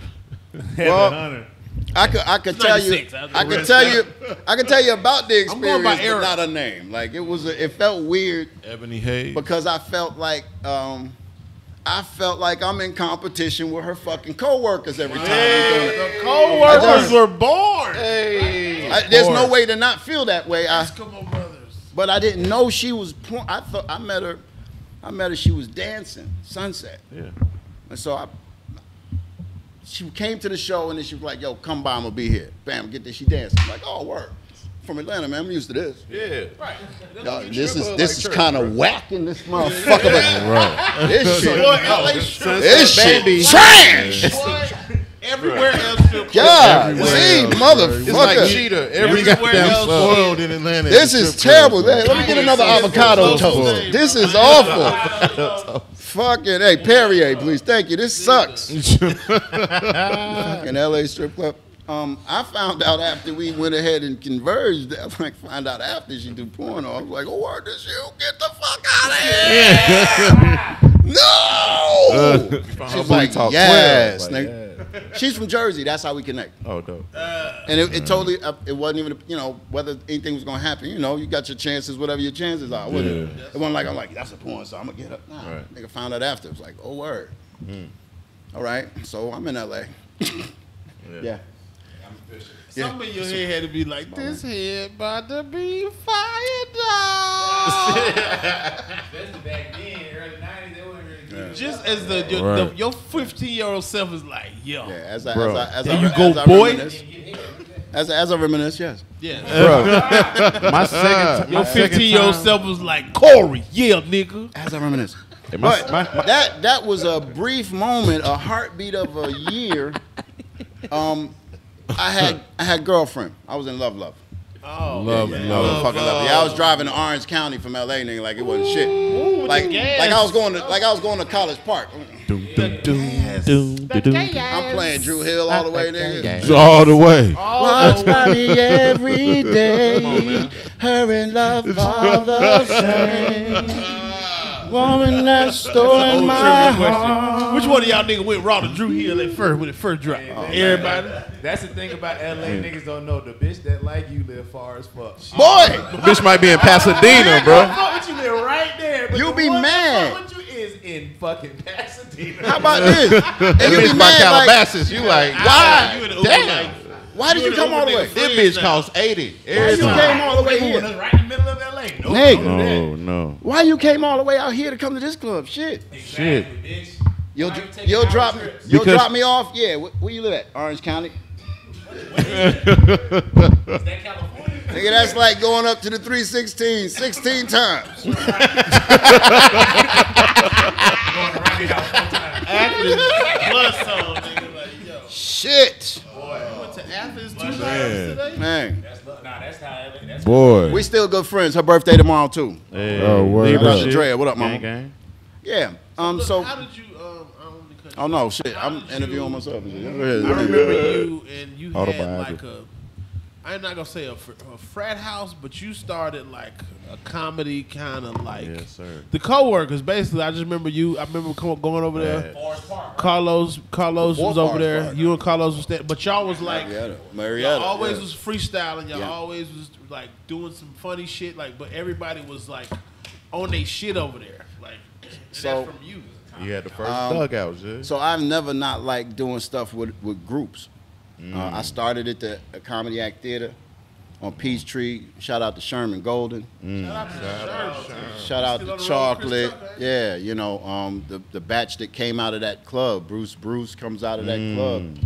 Heather Well, Hunter. I could, I could tell you, I could tell you, I could tell you about the I'm going by experience, but not a name. Like it was, a, it felt weird Ebony Hayes. because I felt like, um, I felt like I'm in competition with her fucking coworkers every time. we doing. The co-workers I just- were born. I, there's no way to not feel that way. I, Eskimo brothers. But I didn't know she was. Por- I thought I met her. I met her. She was dancing sunset, Yeah. and so I. She came to the show and then she was like, "Yo, come by. I'm gonna be here." Bam, get this. She danced. I'm like, "Oh, work." From Atlanta, man. I'm used to this. Yeah. Right. This is this is kind of whack in this motherfucker. But right. this shit, Boy, LA strip this shit Baby. trash. Boy, Everywhere else strip. God, see, motherfucker. It's like cheetah. Everywhere else. Spoiled in Atlanta. This is terrible. club, let me get another avocado toast. This is awful. Fucking hey, Perrier, please. Thank you. This sucks. Fucking LA strip club. Um, I found out after we went ahead and converged. I like find out after she do porn. I was like, "Oh, word this you? Get the fuck out of here!" no. She's like, talk "Yes." Like, nigga. She's from Jersey. That's how we connect. Oh, dope. And it, it totally, uh, it wasn't even, you know, whether anything was gonna happen. You know, you got your chances, whatever your chances are. Wasn't it? It wasn't like I'm like that's a porn, so I'm gonna get up. Nah, Right. nigga found out after. It was like, oh word. All right, so I'm in LA. yeah. Some in your head had to be like, this head about to be fire, dog. Especially back then, early 90s, they weren't really good. Just as the your, Right. the, your 15 year old self is like, yo, Yeah, as I, Bro. as I, as There I, you as go, I boy. As, as I reminisce, yes. yeah. Bro, my second, Your my 15 year old self was like, Cory, yeah, nigga. As I reminisce. Hey, my- But my- my- that that was a brief moment, a heartbeat of a year. Um, I had I had girlfriend. I was in love, love. Oh, Love, I was love. fucking love. Yeah, I was driving to Orange County from LA, nigga, like it wasn't shit. like like I was going to like I was going to College Park. Doom, doom, doom, doom, doom, doom. I'm playing Dru Hill all the way, nigga. All the way. Watch me every day. Her and love all the same. Woman that stole my heart. Which one of y'all niggas went raw to Dru Hill at first when it first dropped? Everybody. That's the thing about LA niggas don't know. The bitch that like you live far as fuck. Boy, the Bitch might be in Pasadena, bro. Fuck with you live right there. But You the be one mad. you is in fucking Pasadena. how about this? And That you be bitch by mad like, Calabasas. You like, why? You in the Damn. Uber, Why did you come all the way? This bitch cost 80 Why you came all the way here? right in the middle of LA. No, Nigga. No, no. Why you came all the way out here to come to this club? Shit. Shit. bitch. You'll you taking you'll drop trips? you'll Because- drop me off. Yeah, where, where you live at? Orange County. Is that California? Nigga, that's like going up to the 316 16 times. Going around your house four times. blood soul, nigga. Like, yo, Shit, went to Athens two times Man. today. man. That's, nah, that's how LA. That's Boy. We still good friends. Her birthday tomorrow too. Hey, Oh, word Shout out up. to Drea. What up, mama? Yeah. Um. Look, So. how did you? Um, I don't want to cut you Oh no, shit. I'm interviewing myself. and shit. Go. I remember you and you had Autobiography. like a. I'm not gonna say a, fr- a frat house, but you started like a comedy kind of like Yes, sir. the coworkers. Basically, I just remember you. I remember going over there. Forest Park. Carlos, Carlos Before was over Forest there. Park. You and Carlos was there, but y'all was like, Marietta. y'all always yeah. was freestyling. Y'all Yeah. always was like doing some funny shit. Like, but everybody was like on their shit over there. Like, and So- that's from you. You had the first Um, dugouts, yeah? So I've never not liked doing stuff with, with groups. Uh, Mm. I started at the uh, Comedy Act Theater on Peachtree. Shout out to Sherman Golden. Shout out to Sherm. Shout out Still to on the Chocolate. Chris Tucker? Yeah, you know, um, the the batch that came out of that club. Bruce Bruce comes out of that club.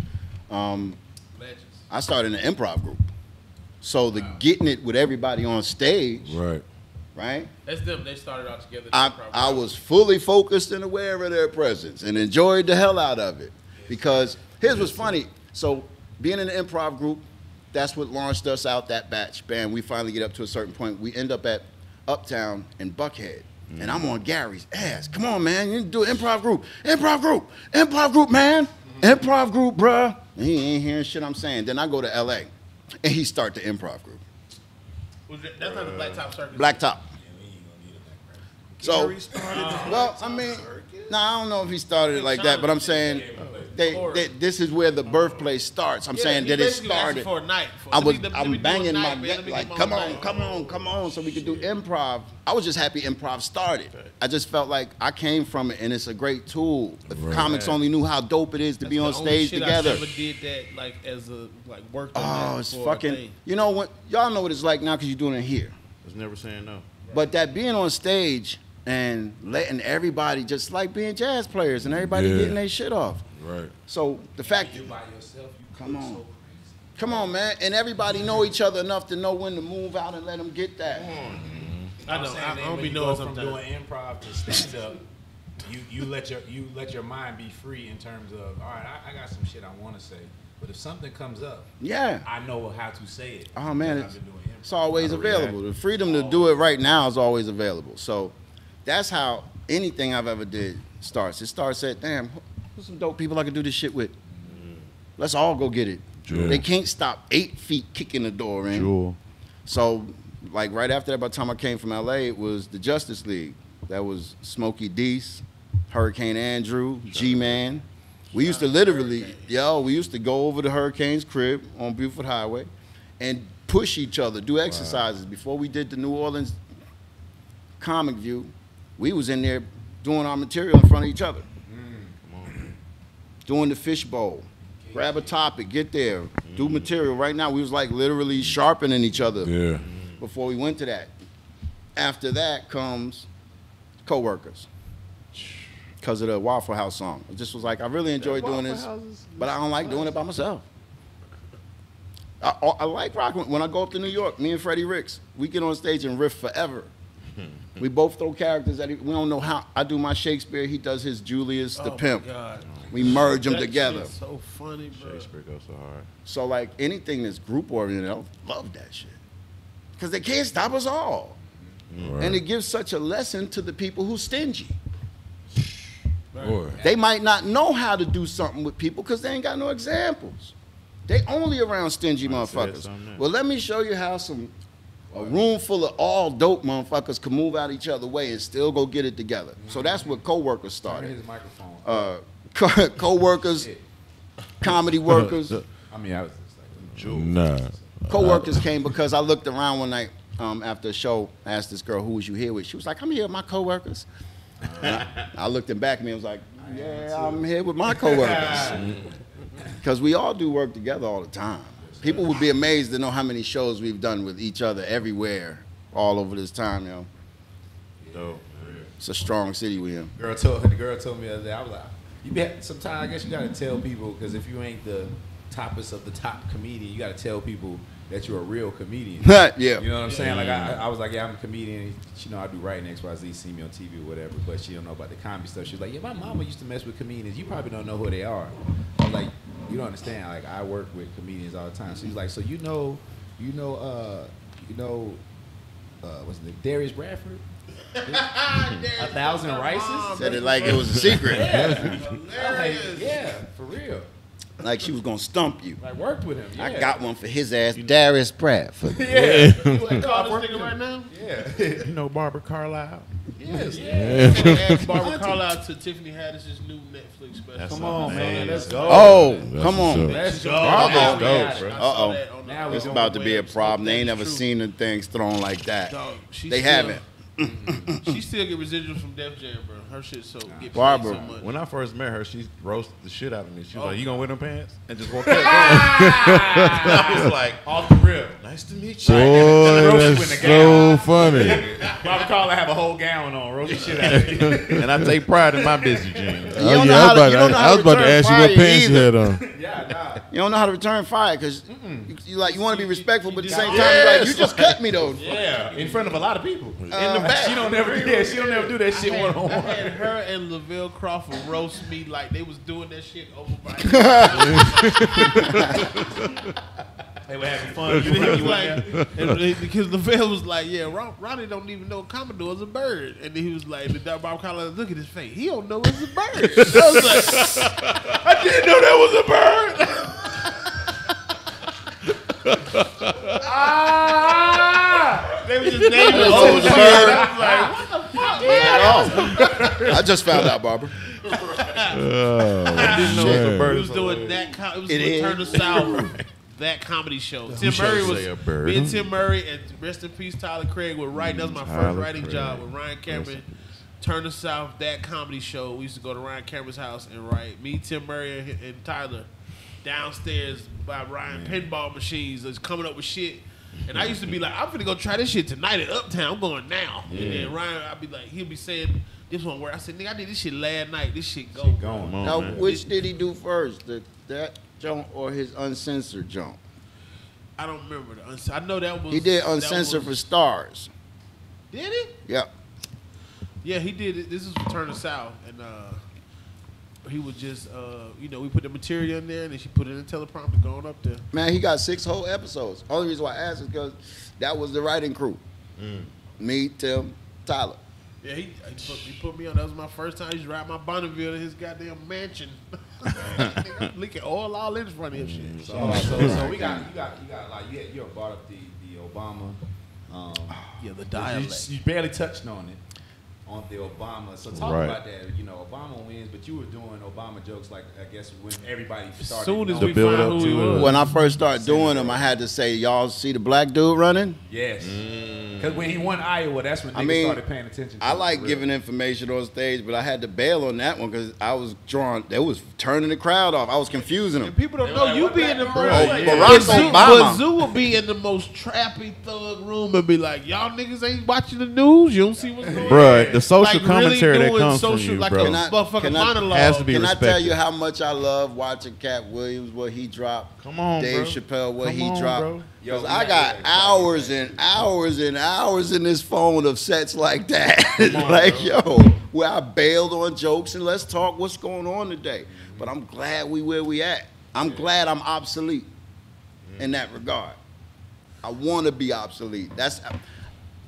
Um, I started an improv group. So the getting it with everybody on stage, Right. right? That's them. They started out together. I, I was fully focused and aware of their presence and enjoyed the hell out of it. Because here's what's funny. So being in an improv group, that's what launched us out that batch. Bam, we finally get up to a certain point. We end up at Uptown in Buckhead. And I'm on Gary's ass. Come on, man. You need to do an improv group. Improv group. Improv group, man. Improv group, bruh. And he ain't hearing shit I'm saying. Then I go to LA and he start the improv group. Was that- That's not the Black Top Circus. Black Top. So, well, I mean, no, I don't know if he started it like that, but I'm saying they, they, this is where the birthplace starts. I'm Yeah, saying he that it basically asked started. for a night. For, I was, me- I'm banging night, my man. neck like, come on, night." come on, come on, so we could do improv. I was just happy improv started. I just felt like I came from it, and it's a great tool. If comics only knew how dope it is to be on The only stage shit together. I never did that like as a like work. Oh, it's fucking. You know what? Y'all know what it's like now because you're doing it here. was never saying no. But that being on stage and letting everybody just like being jazz players and everybody Yeah. getting their shit off. Right. So the fact, By yourself, you come cook on, so come on, man, and everybody know each other enough to know when to move out and let them get that. I I'm know. saying I, I don't be you knowing go from sometimes. doing improv to stand up. You, you let your you let your mind be free in terms of all right. I, I got some shit I want to say, but if something comes up, Yeah. I know how to say it. Oh man, it's, I've been doing improv. it's always available. The freedom to do it right now is always available. So that's how anything I've ever did starts. It starts at damn, who's some dope people I can do this shit with. Let's all go get it. Sure. They can't stop eight feet kicking the door in. So, like right after that, by the time I came from LA, it was the Justice League. That was Smokey Deese, Hurricane Andrew, G Man, We used to literally, yo, we used to go over to Hurricane's crib on Buford Highway and push each other, do exercises. Before we did the New Orleans Comic View, we was in there doing our material in front of each other. Doing the fishbowl. Grab a topic, get there, do mm-hmm. material. Right now, we was like literally sharpening each other Yeah. before we went to that. After that comes coworkers. Because of the Waffle House song. It just was like, I really enjoy doing this, but I don't like doing it by myself. I, I I like rocking. When I go up to New York, me and Freddie Ricks, we get on stage and riff forever. Hmm. we both throw characters that he- we don't know how. I do my Shakespeare, he does his Julius the Oh, my Pimp. God. We merge them That together. shit's So funny, bro. Shakespeare goes so hard. So like anything that's group oriented, I love that shit. Because they can't stop us all. And it gives such a lesson to the people who stingy. Boy. They might not know how to do something with people because they ain't got no examples. They only around stingy said motherfuckers. Well, let me show you how some a room full of all dope motherfuckers can move out each other way and still go get it together. So that's what coworkers Turn started. his microphone. Uh, co- co-workers, comedy uh-huh. workers. Uh-huh. I mean, I was just like, Nah. Co-workers came because I looked around one night um, after a show. I asked this girl, "Who was you here with?" She was like, "I'm here with my co-workers." And I, I looked in back at me and was like, "Yeah, I'm here with my co-workers." Because we all do work together all the time. People would be amazed to know how many shows we've done with each other everywhere, all over this time. You know, Dope. it's a strong city we in. girl told the girl told me the other day. I was like, you be sometimes I guess you gotta tell people because if you ain't the toppest of the top comedian, you gotta tell people that you're a real comedian. yeah. You know what I'm saying? Like I, I was like, yeah, I'm a comedian. She know I do writing X, Y, Z. See me on TV or whatever, but she don't know about the comedy stuff. She's like, yeah, my mama used to mess with comedians. You probably don't know who they are. I was like, you don't understand. Like I work with comedians all the time. She's like, so you know, you know, uh, you know, uh, what's the Darius Bradford? a thousand rices. Said it like it was a secret, I was like, yeah, for real. like she was gonna stump you. I worked with him. Yeah. I got one for his ass, Darius Bradford. Yeah. You like oh, call this nigga right now? yeah. You know Barbara Carlisle? yes. Add Barbara Carlisle to Tiffany Haddish's new Netflix special. That's Come on, man. Let's go. Oh, That's come on. Let's go. Barbara's Now dope, bro. Uh-oh. Now It's about to be a problem. They ain't That's never seen the things thrown like that. Dog, They still- haven't. She still get residuals from Def Jam, bro. Her shit so get paid Barbara, so much. When I first met her, she roasted the shit out of me. She was Oh, like, "You gonna wear them pants?" And just walked out. I was like, Off the rip. "Nice to meet you." Boy, Rosie that's with the gown. so funny. Barbara Carla have a whole gown on. Roast the shit out of you. and I take pride in my busy jeans. You Oh, don't yeah, know I how was to- about, you don't I was to about to return ask you what fire pants you had on. Yeah, nah. You don't know how to return fire because you, you like you want to be respectful, but at the same time, you're like you just cut me though. Yeah, in front of a lot of people. In Uh, the back. She don't ever. Yeah, she don't never do that shit one on I one. had her and Lavell Crawford roast me like they was doing that shit over by. They were having fun. You he was like, and, and because Lavell was like, yeah, Ron, Ronnie don't even know Commodore is a bird. And then he was like, the Bob Collar, look at his face. He don't know it's a bird. I was like, I didn't know that was a bird. ah! They was just naming Oh, old shit. I was like, what the fuck, man? Oh, I just found out, Barbara. Oh, It man. was doing that. Com- it was It Return to is. South. That comedy show. Tim Murray was bird. me and Tim Murray and rest in peace Tyler Craig were writing. That was my first writing Craig. job with Ryan Cameron. Turn to South. That comedy show. We used to go to Ryan Cameron's house and write. Me, Tim Murray, and, and Tyler downstairs by Ryan pinball machines. Was coming up with shit. And I used to be like, I'm gonna go try this shit tonight at Uptown. I'm going now. And then Ryan, I'd be like, he'll be saying, this one where I said, nigga, I did this shit last night. This shit go. Going. Come on, Now, man. which did he do first, the, that jump or his uncensored jump? I don't remember the. Uns- I know that was. He did that uncensored for stars. Did he? Yep. Yeah, he did it. This is Return to South, and uh, he was just, uh, you know, we put the material in there, and then she put it in the teleprompter going up there. Man, he got six whole episodes. Only reason why I asked is because that was the writing crew. Me, Tim, Tyler. Yeah, he, he, put, he put me on. That was my first time. He used to ride my Bonneville to his goddamn mansion. Leaking oil all in front of him. Shit. So, So, so, so we got you got you got like you had, you brought up the the Obama. Um, yeah, the you, dialect. you barely touched on it. On the Obama. So talk Right. about that. You know, Obama wins, but you were doing Obama jokes like I guess when everybody started. soon as we build find up who he to it. was. When I first started doing them, I had to say, "Y'all see the black dude running?" yes, mm. because when he won Iowa, that's when niggas I mean, started paying attention. to I like for giving information on stage, but I had to bail on that one because I was drawing. It was turning the crowd off. I was confusing them. People don't know you be in the Oh, room. Barack But Obama. but Zoo will be in the most trappy thug room and be like, "Y'all niggas ain't watching the news. You don't see what's going on." Bruh, the social Like, really commentary that doing comes from social- you, like bro. a Can I- motherfucking can I- monologue. Has to be Can I tell you how much I love watching Katt Williams, what he dropped? Come on, Dave bro. Chappelle, what Come he on, dropped. Because I got got- hours and hours and hours in this phone of sets like that. like, yo, where I bailed on jokes and let's talk what's going on today. But I'm glad we where we at. I'm glad I'm obsolete in that regard. I want to be obsolete. That's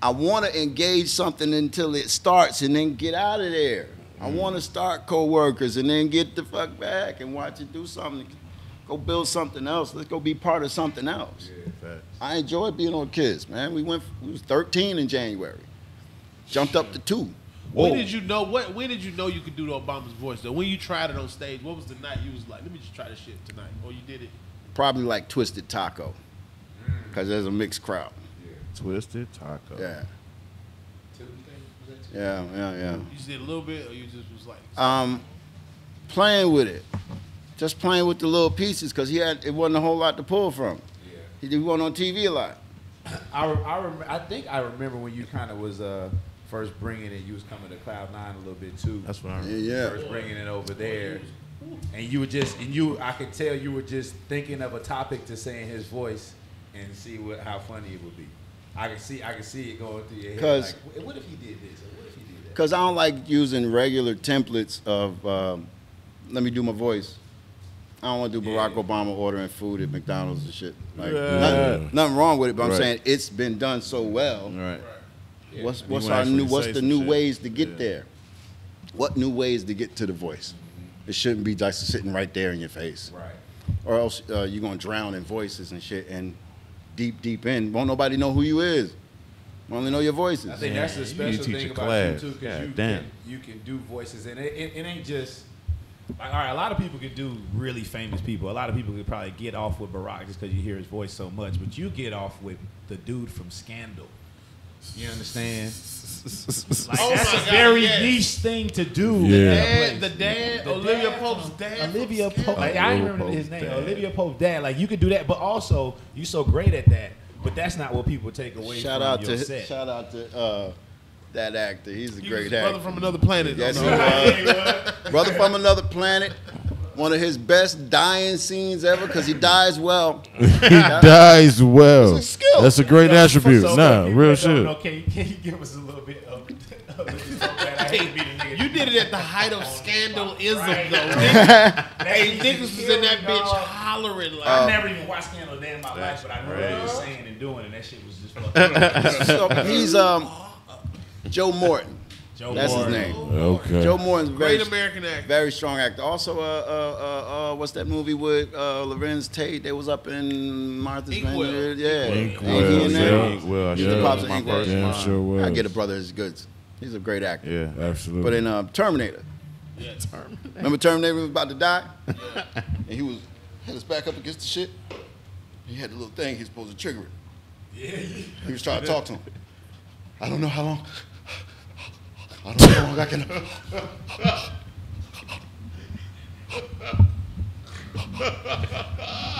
I want to engage something until it starts and then get out of there. I mm. want to start co-workers and then get the fuck back and watch it do something. Go build something else. Let's go be part of something else. I enjoy being on Kids, man. We went. We was 13 in January. Jumped up to two. When did you know what? When did you know you could do the Obama's voice? Though when you tried it on stage, what was the night you was like, "Let me just try this shit tonight," or you did it? Probably like Twisted Taco, mm. because there's a mixed crowd. Twisted taco. Yeah. Yeah, yeah, yeah. You just did a little bit, or you just was like, um, playing with it, just playing with the little pieces because he had it wasn't a whole lot to pull from. Yeah, he did one on TV a lot. I, I, rem- I think I remember when you kind of was uh, first bringing it. You was coming to Cloud Nine a little bit too. That's what I Yeah, remember. yeah. First bringing it over there, and you were just and you. I could tell you were just thinking of a topic to say in his voice and see what how funny it would be. I can see I can see it going through your head. 'Cause- Like, what if he did this? Or what if he did that? Because I don't like using regular templates of um, let me do my voice. I don't want to do Barack Obama ordering food at McDonald's and shit. Like Yeah. nothing, nothing wrong with it, but I'm Right. saying it's been done so well. Right. What's what's our new what's the new shit. ways to get Yeah. there? What new ways to get to the voice? It shouldn't be just sitting right there in your face. Right. or else uh, you're gonna drown in voices and shit. And deep, deep in, won't nobody know who you is. Only know your voices. I think that's the you need to special teach thing a about class. you too, because God you damn. can you can do voices, and it, it, it ain't just like all right. A lot of people could do really famous people. A lot of people could probably get off with Barack just because you hear his voice so much, but you get off with the dude from Scandal. You understand? Like Oh that's my a God, very yes. niche thing to do. Yeah. dad, the dad, The Olivia dad Pope's from- dad, Olivia Pope. Like, I ain't remember his name. Olivia Pope's dad. Like you could do that, but also you so great at that. But that's not what people take away shout from out your to set. shout out to uh, that actor. He's a He great was actor. brother from another planet. Yes, he was. brother from another planet. One of his best dying scenes ever because he dies well. he dies well. It's a skill. That's a great attribute. So, nah, you real shit. know, can, you, can you give us a little bit of, of that? I hate to be the nigga. You did it at the height of scandalism, Right. though. Nigga. hey, That niggas was in that bitch dog. hollering like. I never even watched Scandal a day in my life, but I know what he was saying and doing, and that shit was just fucking. So he's um Joe Morton. Joe That's Morton. his name. Okay. Joe Morton's very Great American actor. very strong actor. Also, uh, uh, uh, uh, what's that movie with uh, Larenz Tate? They was up in Martha's Inkwell. Vineyard. Yeah, Inkwell, Ain't he in there? yeah. Inkwell, He's yeah. the pops of My Inkwell. first sure was. I get a brother is good. He's a great actor. Yeah. Absolutely. But in uh, Terminator, Yeah. Terminator. remember Terminator was about to die, and he was had his back up against the shit. He had the little thing. He was supposed to trigger it. Yeah. He was trying to talk to him. I don't know how long. I don't know how long I can.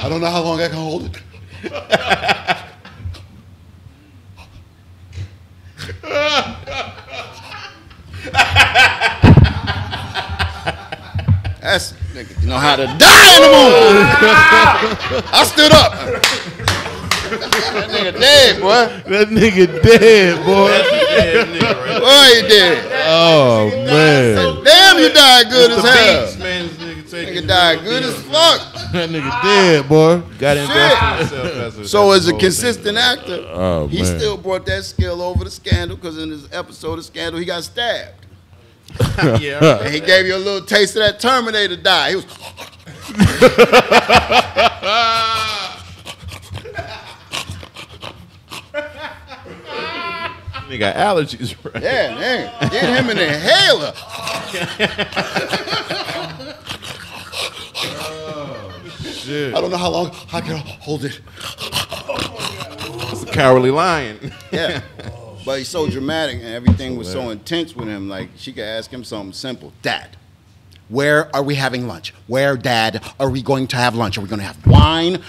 I don't know how long I can hold it. That's nigga, you know how to die in the movie. I stood up. that nigga dead, boy. that nigga dead, boy. Boy, he dead. oh man, Damn, you died good as hell. Man, this nigga taking Nigga died good as fuck. that nigga dead, boy. Got to invest in himself So as as a whole consistent actor, Oh he man. still brought that skill over the scandal because in his episode of Scandal, he got stabbed. yeah. And he gave you a little taste of that Terminator die. He was Nigga got allergies, right? Yeah, man. Get him an inhaler. Shit. I don't know how long I can hold it. It's a cowardly lion. Yeah. But he's so dramatic and everything was so intense with him. Like she could ask him something simple. Dad, where are we having lunch? Where, Dad, are we going to have lunch? Are we going to have wine?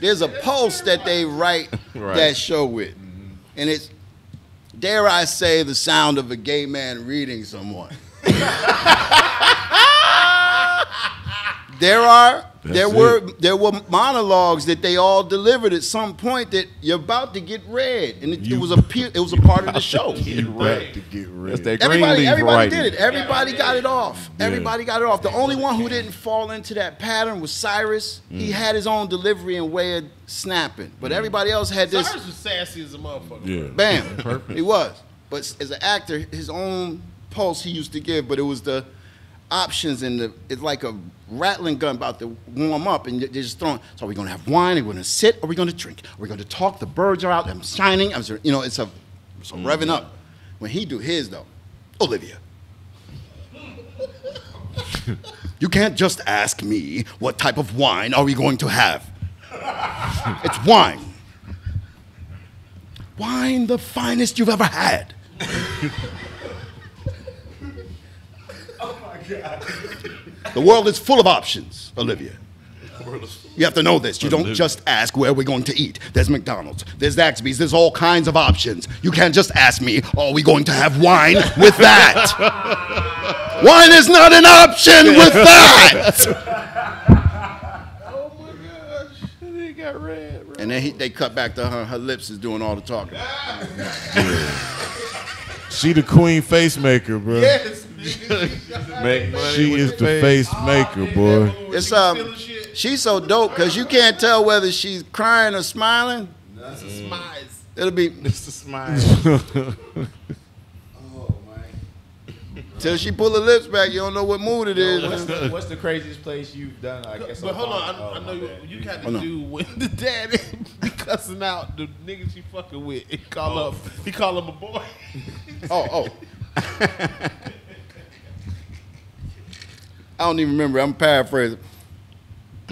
There's a post that they write Right. that show with. And it's, dare I say, the sound of a gay man reading someone. there are there That's were there were monologues that they all delivered at some point that you're about to get read, and it, it was a it was a part of the show. You got to get rid. That's that Everybody, everybody writing. did it. Everybody got it off. Yeah. Everybody got it off. The only one who didn't fall into that pattern was Cyrus. He mm. had his own delivery and way of snapping, but mm. everybody else had this. Cyrus was sassy as a motherfucker. Yeah. Bam. He was. But as an actor, his own pulse he used to give, but it was the options and the it's like a rattling gun about to warm up and they're just throwing so are we gonna have wine? Are we gonna sit? Are we gonna drink? Are we gonna talk? The birds are out i'm shining i'm you know it's a it's a mm-hmm. revving up. When he do his though olivia. You can't just ask me what type of wine are we going to have. It's wine. Wine the finest you've ever had. The world is full of options, Olivia. You have to know this. You don't just ask where we're going to eat. There's McDonald's, there's Zaxby's, there's all kinds of options. You can't just ask me, are we going to have wine with that? wine is not an option with that! Oh my gosh. They got red, bro. And then he, they cut back to her, her lips is doing all the talking. She the queen face maker, bro. Make money She is the face maker, boy. It's um, she's so dope because you can't tell whether she's crying or smiling. That's a smile. It'll be It's a smile. Oh man. Till she pull her lips back. You don't know what mood it is. What's the, what's the craziest place you've done? I guess. But hold on, I, Oh, I know you, bad. you got Oh, to no. do when the daddy be cussing out the niggas she fucking with. He call up, he call him a boy. Oh, oh. I don't even remember. I'm paraphrasing.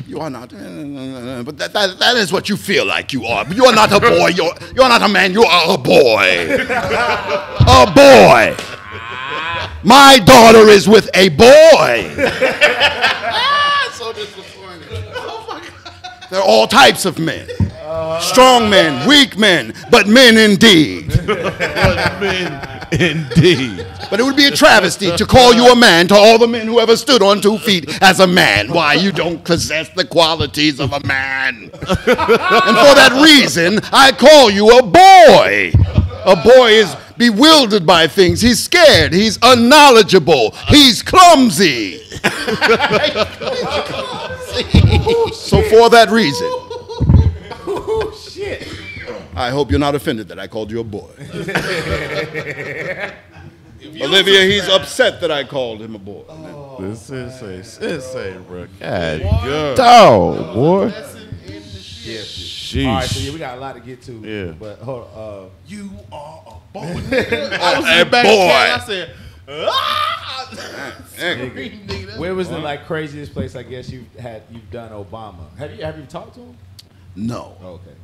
You are not, but that, that, that is what you feel like you are. But you are not a boy. You're, you're not a man. You are a boy. A boy. My daughter is with a boy. Ah, so disappointed. Oh there are all types of men. Strong men, weak men, but men indeed. Indeed. But it would be a travesty to call you a man to all the men who ever stood on two feet as a man. Why, you don't possess the qualities of a man. and for that reason, I call you a boy. A boy is bewildered by things. He's scared. He's unknowledgeable. He's clumsy. so for that reason, oh, I hope you're not offended that I called you a boy. Olivia, he's upset that I called him a boy. This is a sensei, bro. God, God. dog, boy. Sheesh. All right, so yeah, we got a lot to get to. Yeah. But hold on. Uh, You are a boy. I was in A back boy. I said, ah! Nigga, where was the like craziest place I guess you had you've done Obama? Have you have you talked to him? No. Oh, okay.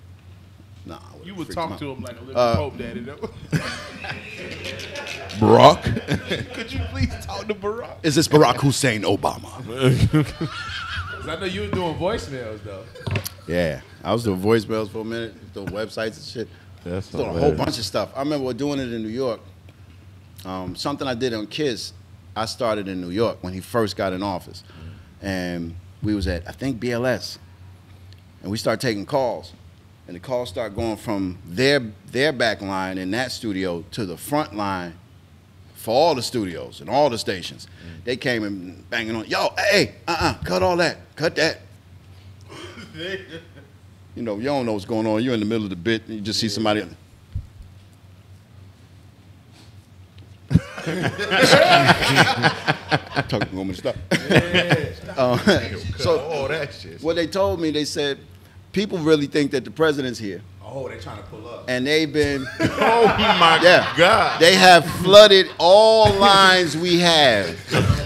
Nah, I You would've would freaked talk him to out. him like a little Uh, Pope daddy, though. Brock. Could you please talk to Barack? Is this Barack Hussein Obama? 'Cause I know you were doing voicemails though. Yeah. I was doing voicemails for a minute, doing websites and shit. That's doing a whole bunch of stuff. I remember doing it in New York. Um, something I did on Kiss, I started in New York when he first got in office. And we was at, I think, BLS. And we started taking calls. And the calls start going from their, their back line in that studio to the front line for all the studios and all the stations. They came and banging on, yo, hey, uh-uh, cut all that, cut that. you know, you don't know what's going on. You're in the middle of the bit, and you just see somebody. Talking woman stuff. Uh, so Oh, that shit. what they told me, they said, people really think that the president's here. Oh, they're trying to pull up. and they've been Oh my Yeah. God. They have flooded all lines we have.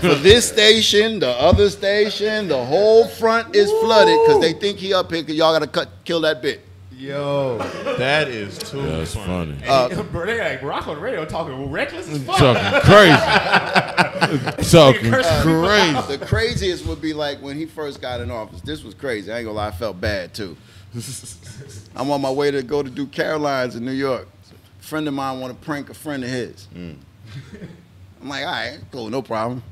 For this station, the other station, the whole front is flooded because they think he up here because y'all got to cut, kill that bit. Yo, that is too That's funny. Bro, uh, they like Rock on the radio talking reckless as fuck. Talking crazy. Talking uh, crazy. The craziest would be like when he first got in office. This was crazy. I ain't gonna lie, I felt bad too. I'm on my way to go to do Carolines in New York. A friend of mine want to prank a friend of his. Mm. I'm like, all right, cool, no problem.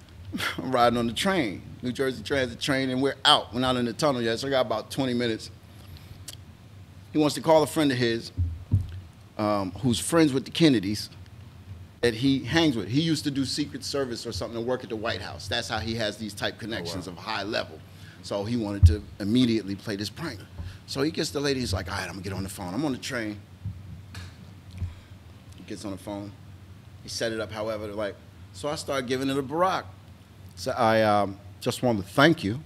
I'm riding on the train, New Jersey Transit train, and we're out. We're not in the tunnel yet, so I got about 20 minutes. He wants to call a friend of his um, who's friends with the Kennedys that he hangs with. He used to do Secret Service or something and work at the White House. That's how he has these type connections of high level. So he wanted to immediately play this prank. So he gets the lady, he's like, all right, I'm gonna get on the phone. I'm on the train. He gets on the phone. He set it up however, like, so I start giving it a Barack. So I um, just wanted to thank you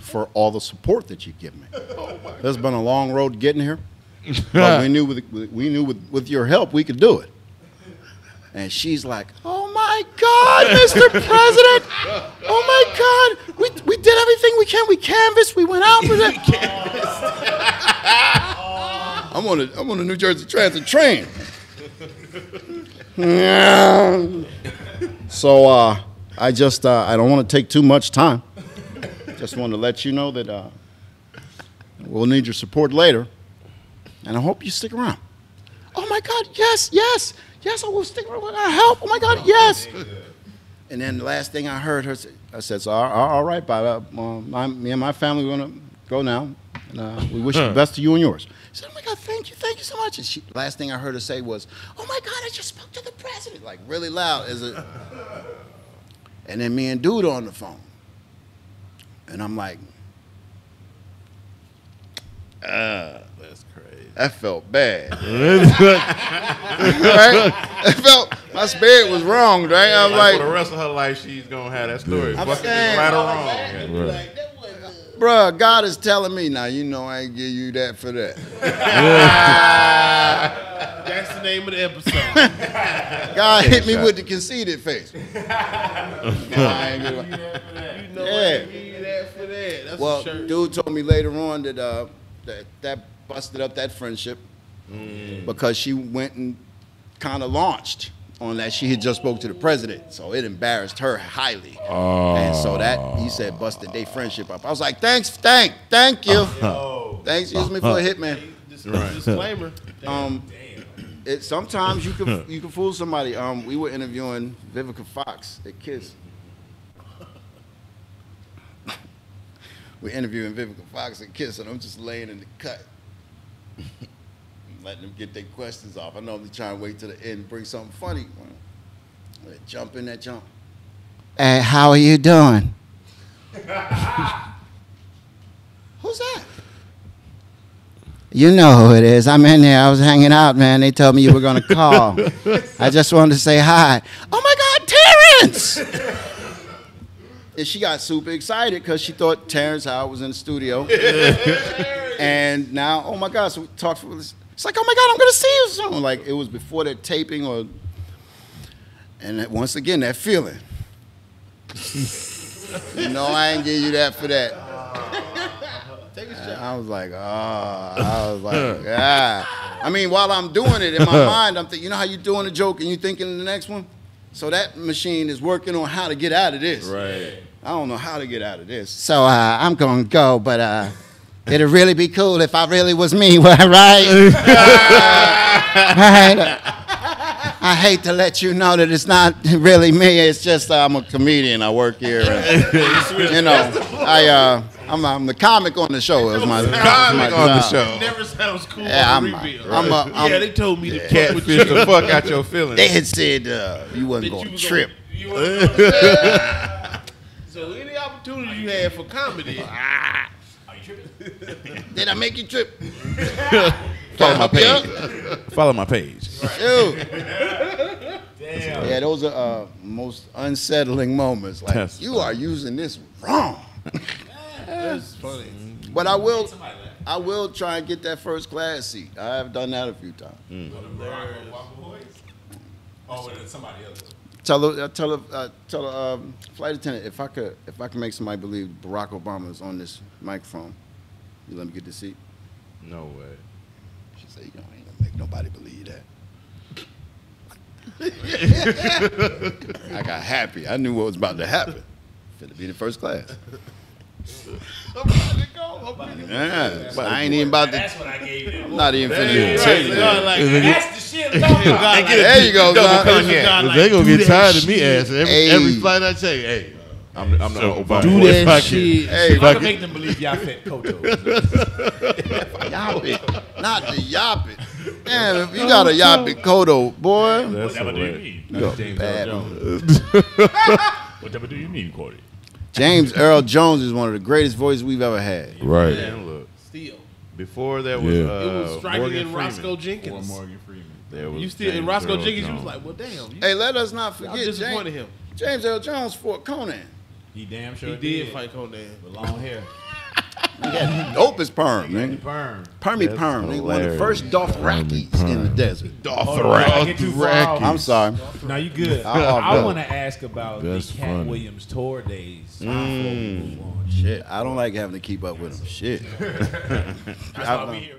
for all the support that you give me. There's been a long road getting here, but we knew with, we knew with, with your help we could do it. And she's like, "Oh my God, Mr. President! Oh my God, we, we did everything we can. We canvassed. We went out with it. I'm on a I'm on a New Jersey Transit train. so uh, I just uh, I don't want to take too much time. Just want to let you know that uh, we'll need your support later, and I hope you stick around. Oh my God, yes, yes, yes, I will stick around. I help. Oh my God, yes. And then the last thing I heard her say, I said, so, all, right, Bob, uh, me and my family are going to go now. And, uh, we wish the best to you and yours. I said, oh my God, thank you, thank you so much. And she, last thing I heard her say was, oh my God, I just spoke to the president, like really loud. As a, and then me and dude on the phone. And I'm like, uh, That's crazy. that felt bad. right? It felt, my spirit was wrong, right? I was Like, for the rest of her life, she's gonna have that story. I'm saying- right or wrong. Right. Bruh, God is telling me, now you know I ain't give you that for that. That's the name of the episode. God hit me with the conceited face. Nah, I ain't give a- You know Yeah. I give you that for that. That's Well, dude told me later on that uh, that, that busted up that friendship because she went and kind of launched on that. She had just spoke to the president, so it embarrassed her highly. and so that he said busted their friendship up. I was like, thanks, thank, thank you, thanks. Use me for a hitman. Dis- Disclaimer. Um, it, sometimes you can you can fool somebody. Um, we were interviewing Vivica Fox at Kiss. we're interviewing Vivica Fox at Kiss, and I'm just laying in the cut, letting them get their questions off. I normally try and wait to the end, and bring something funny. Well, they jump in that jump. Hey, how are you doing? Who's that? You know who it is. I'm in there. I was hanging out, man. They told me you were going to call. I just wanted to say hi. Oh my God, Terrence! and she got super excited because she thought Terrence Howard was in the studio. and now, oh my God, so we talked for this. It's like, oh my God, I'm going to see you soon. Like it was before that taping or. And that, once again, that feeling. you know, I ain't give you that for that. Take a shot. I was like, oh, I was like, ah. I mean, while I'm doing it in my mind, I'm thinking, you know how you're doing a joke and you're thinking the next one? So that machine is working on how to get out of this. Right. I don't know how to get out of this. So uh, I'm going to go, but uh, it'd really be cool if I really was me, right? right? I hate to let you know that it's not really me. It's just uh, I'm a comedian. I work here. And, you know, I uh, I'm, I'm the comic on the show. Is my, Comic my on the job. show. Never sounds cool Yeah, on I'm, the reveal. I'm, a, I'm, yeah, they told me to fuck with Catfish the fuck out your feelings. they had said uh, you wasn't going to trip. gonna- you was- so any opportunity you had for comedy, Did I make you trip? Follow my Help you out? page. Follow my page. Dude. Yeah, those are uh, most unsettling moments. Like That's you are using this wrong. that's funny. But I will, I will try and get that first class seat. I have done that a few times. Oh, with somebody else. Tell the uh, tell the uh, tell the um, flight attendant if I could if I can make somebody believe Barack Obama is on this microphone, you let me get the seat. No way. She said, "You don't ain't gonna make nobody believe that." I got happy. I knew what was about to happen. Finna be the first class. Yeah, but I ain't even about to. That's what I gave them. I'm not even finna tell you that. That's the shit I'm. There you go, son. they gonna get tired of me asking every, Hey. every flight I take. Hey, I'm, I'm so not if Obama. Do if that I shit. Hey, if I I can- make them believe y'all fed Koto. Yop it, not the yop it. Damn, if you got a oh, yop it Kodo, boy. That's Whatever do you mean? You James bad Earl one. Whatever do you mean, Cordy? James Earl Jones is one of the greatest voices we've ever had. right. Man, look. Still, Before that was Yeah. uh, it was striking Morgan in Roscoe Freeman. Jenkins. Morgan Freeman. There was You still in Roscoe Earl Jenkins? You was like, well, damn. You, Hey, let us not forget. I forget disappointed James, him. James Earl Jones fought Conan. He damn sure He did fight Conan. With long hair. He had dopest perm, man. Burn. Permy That's perm. Nigga, one of the hilarious. first Dothrakis in the desert. Hold on, I get too far off. I'm sorry. No, you good. I'll off I want to ask about That's the Katt funny. Williams tour days. Mm. Before we move on. Shit, I don't like having to keep up with him. Shit. That's why we here.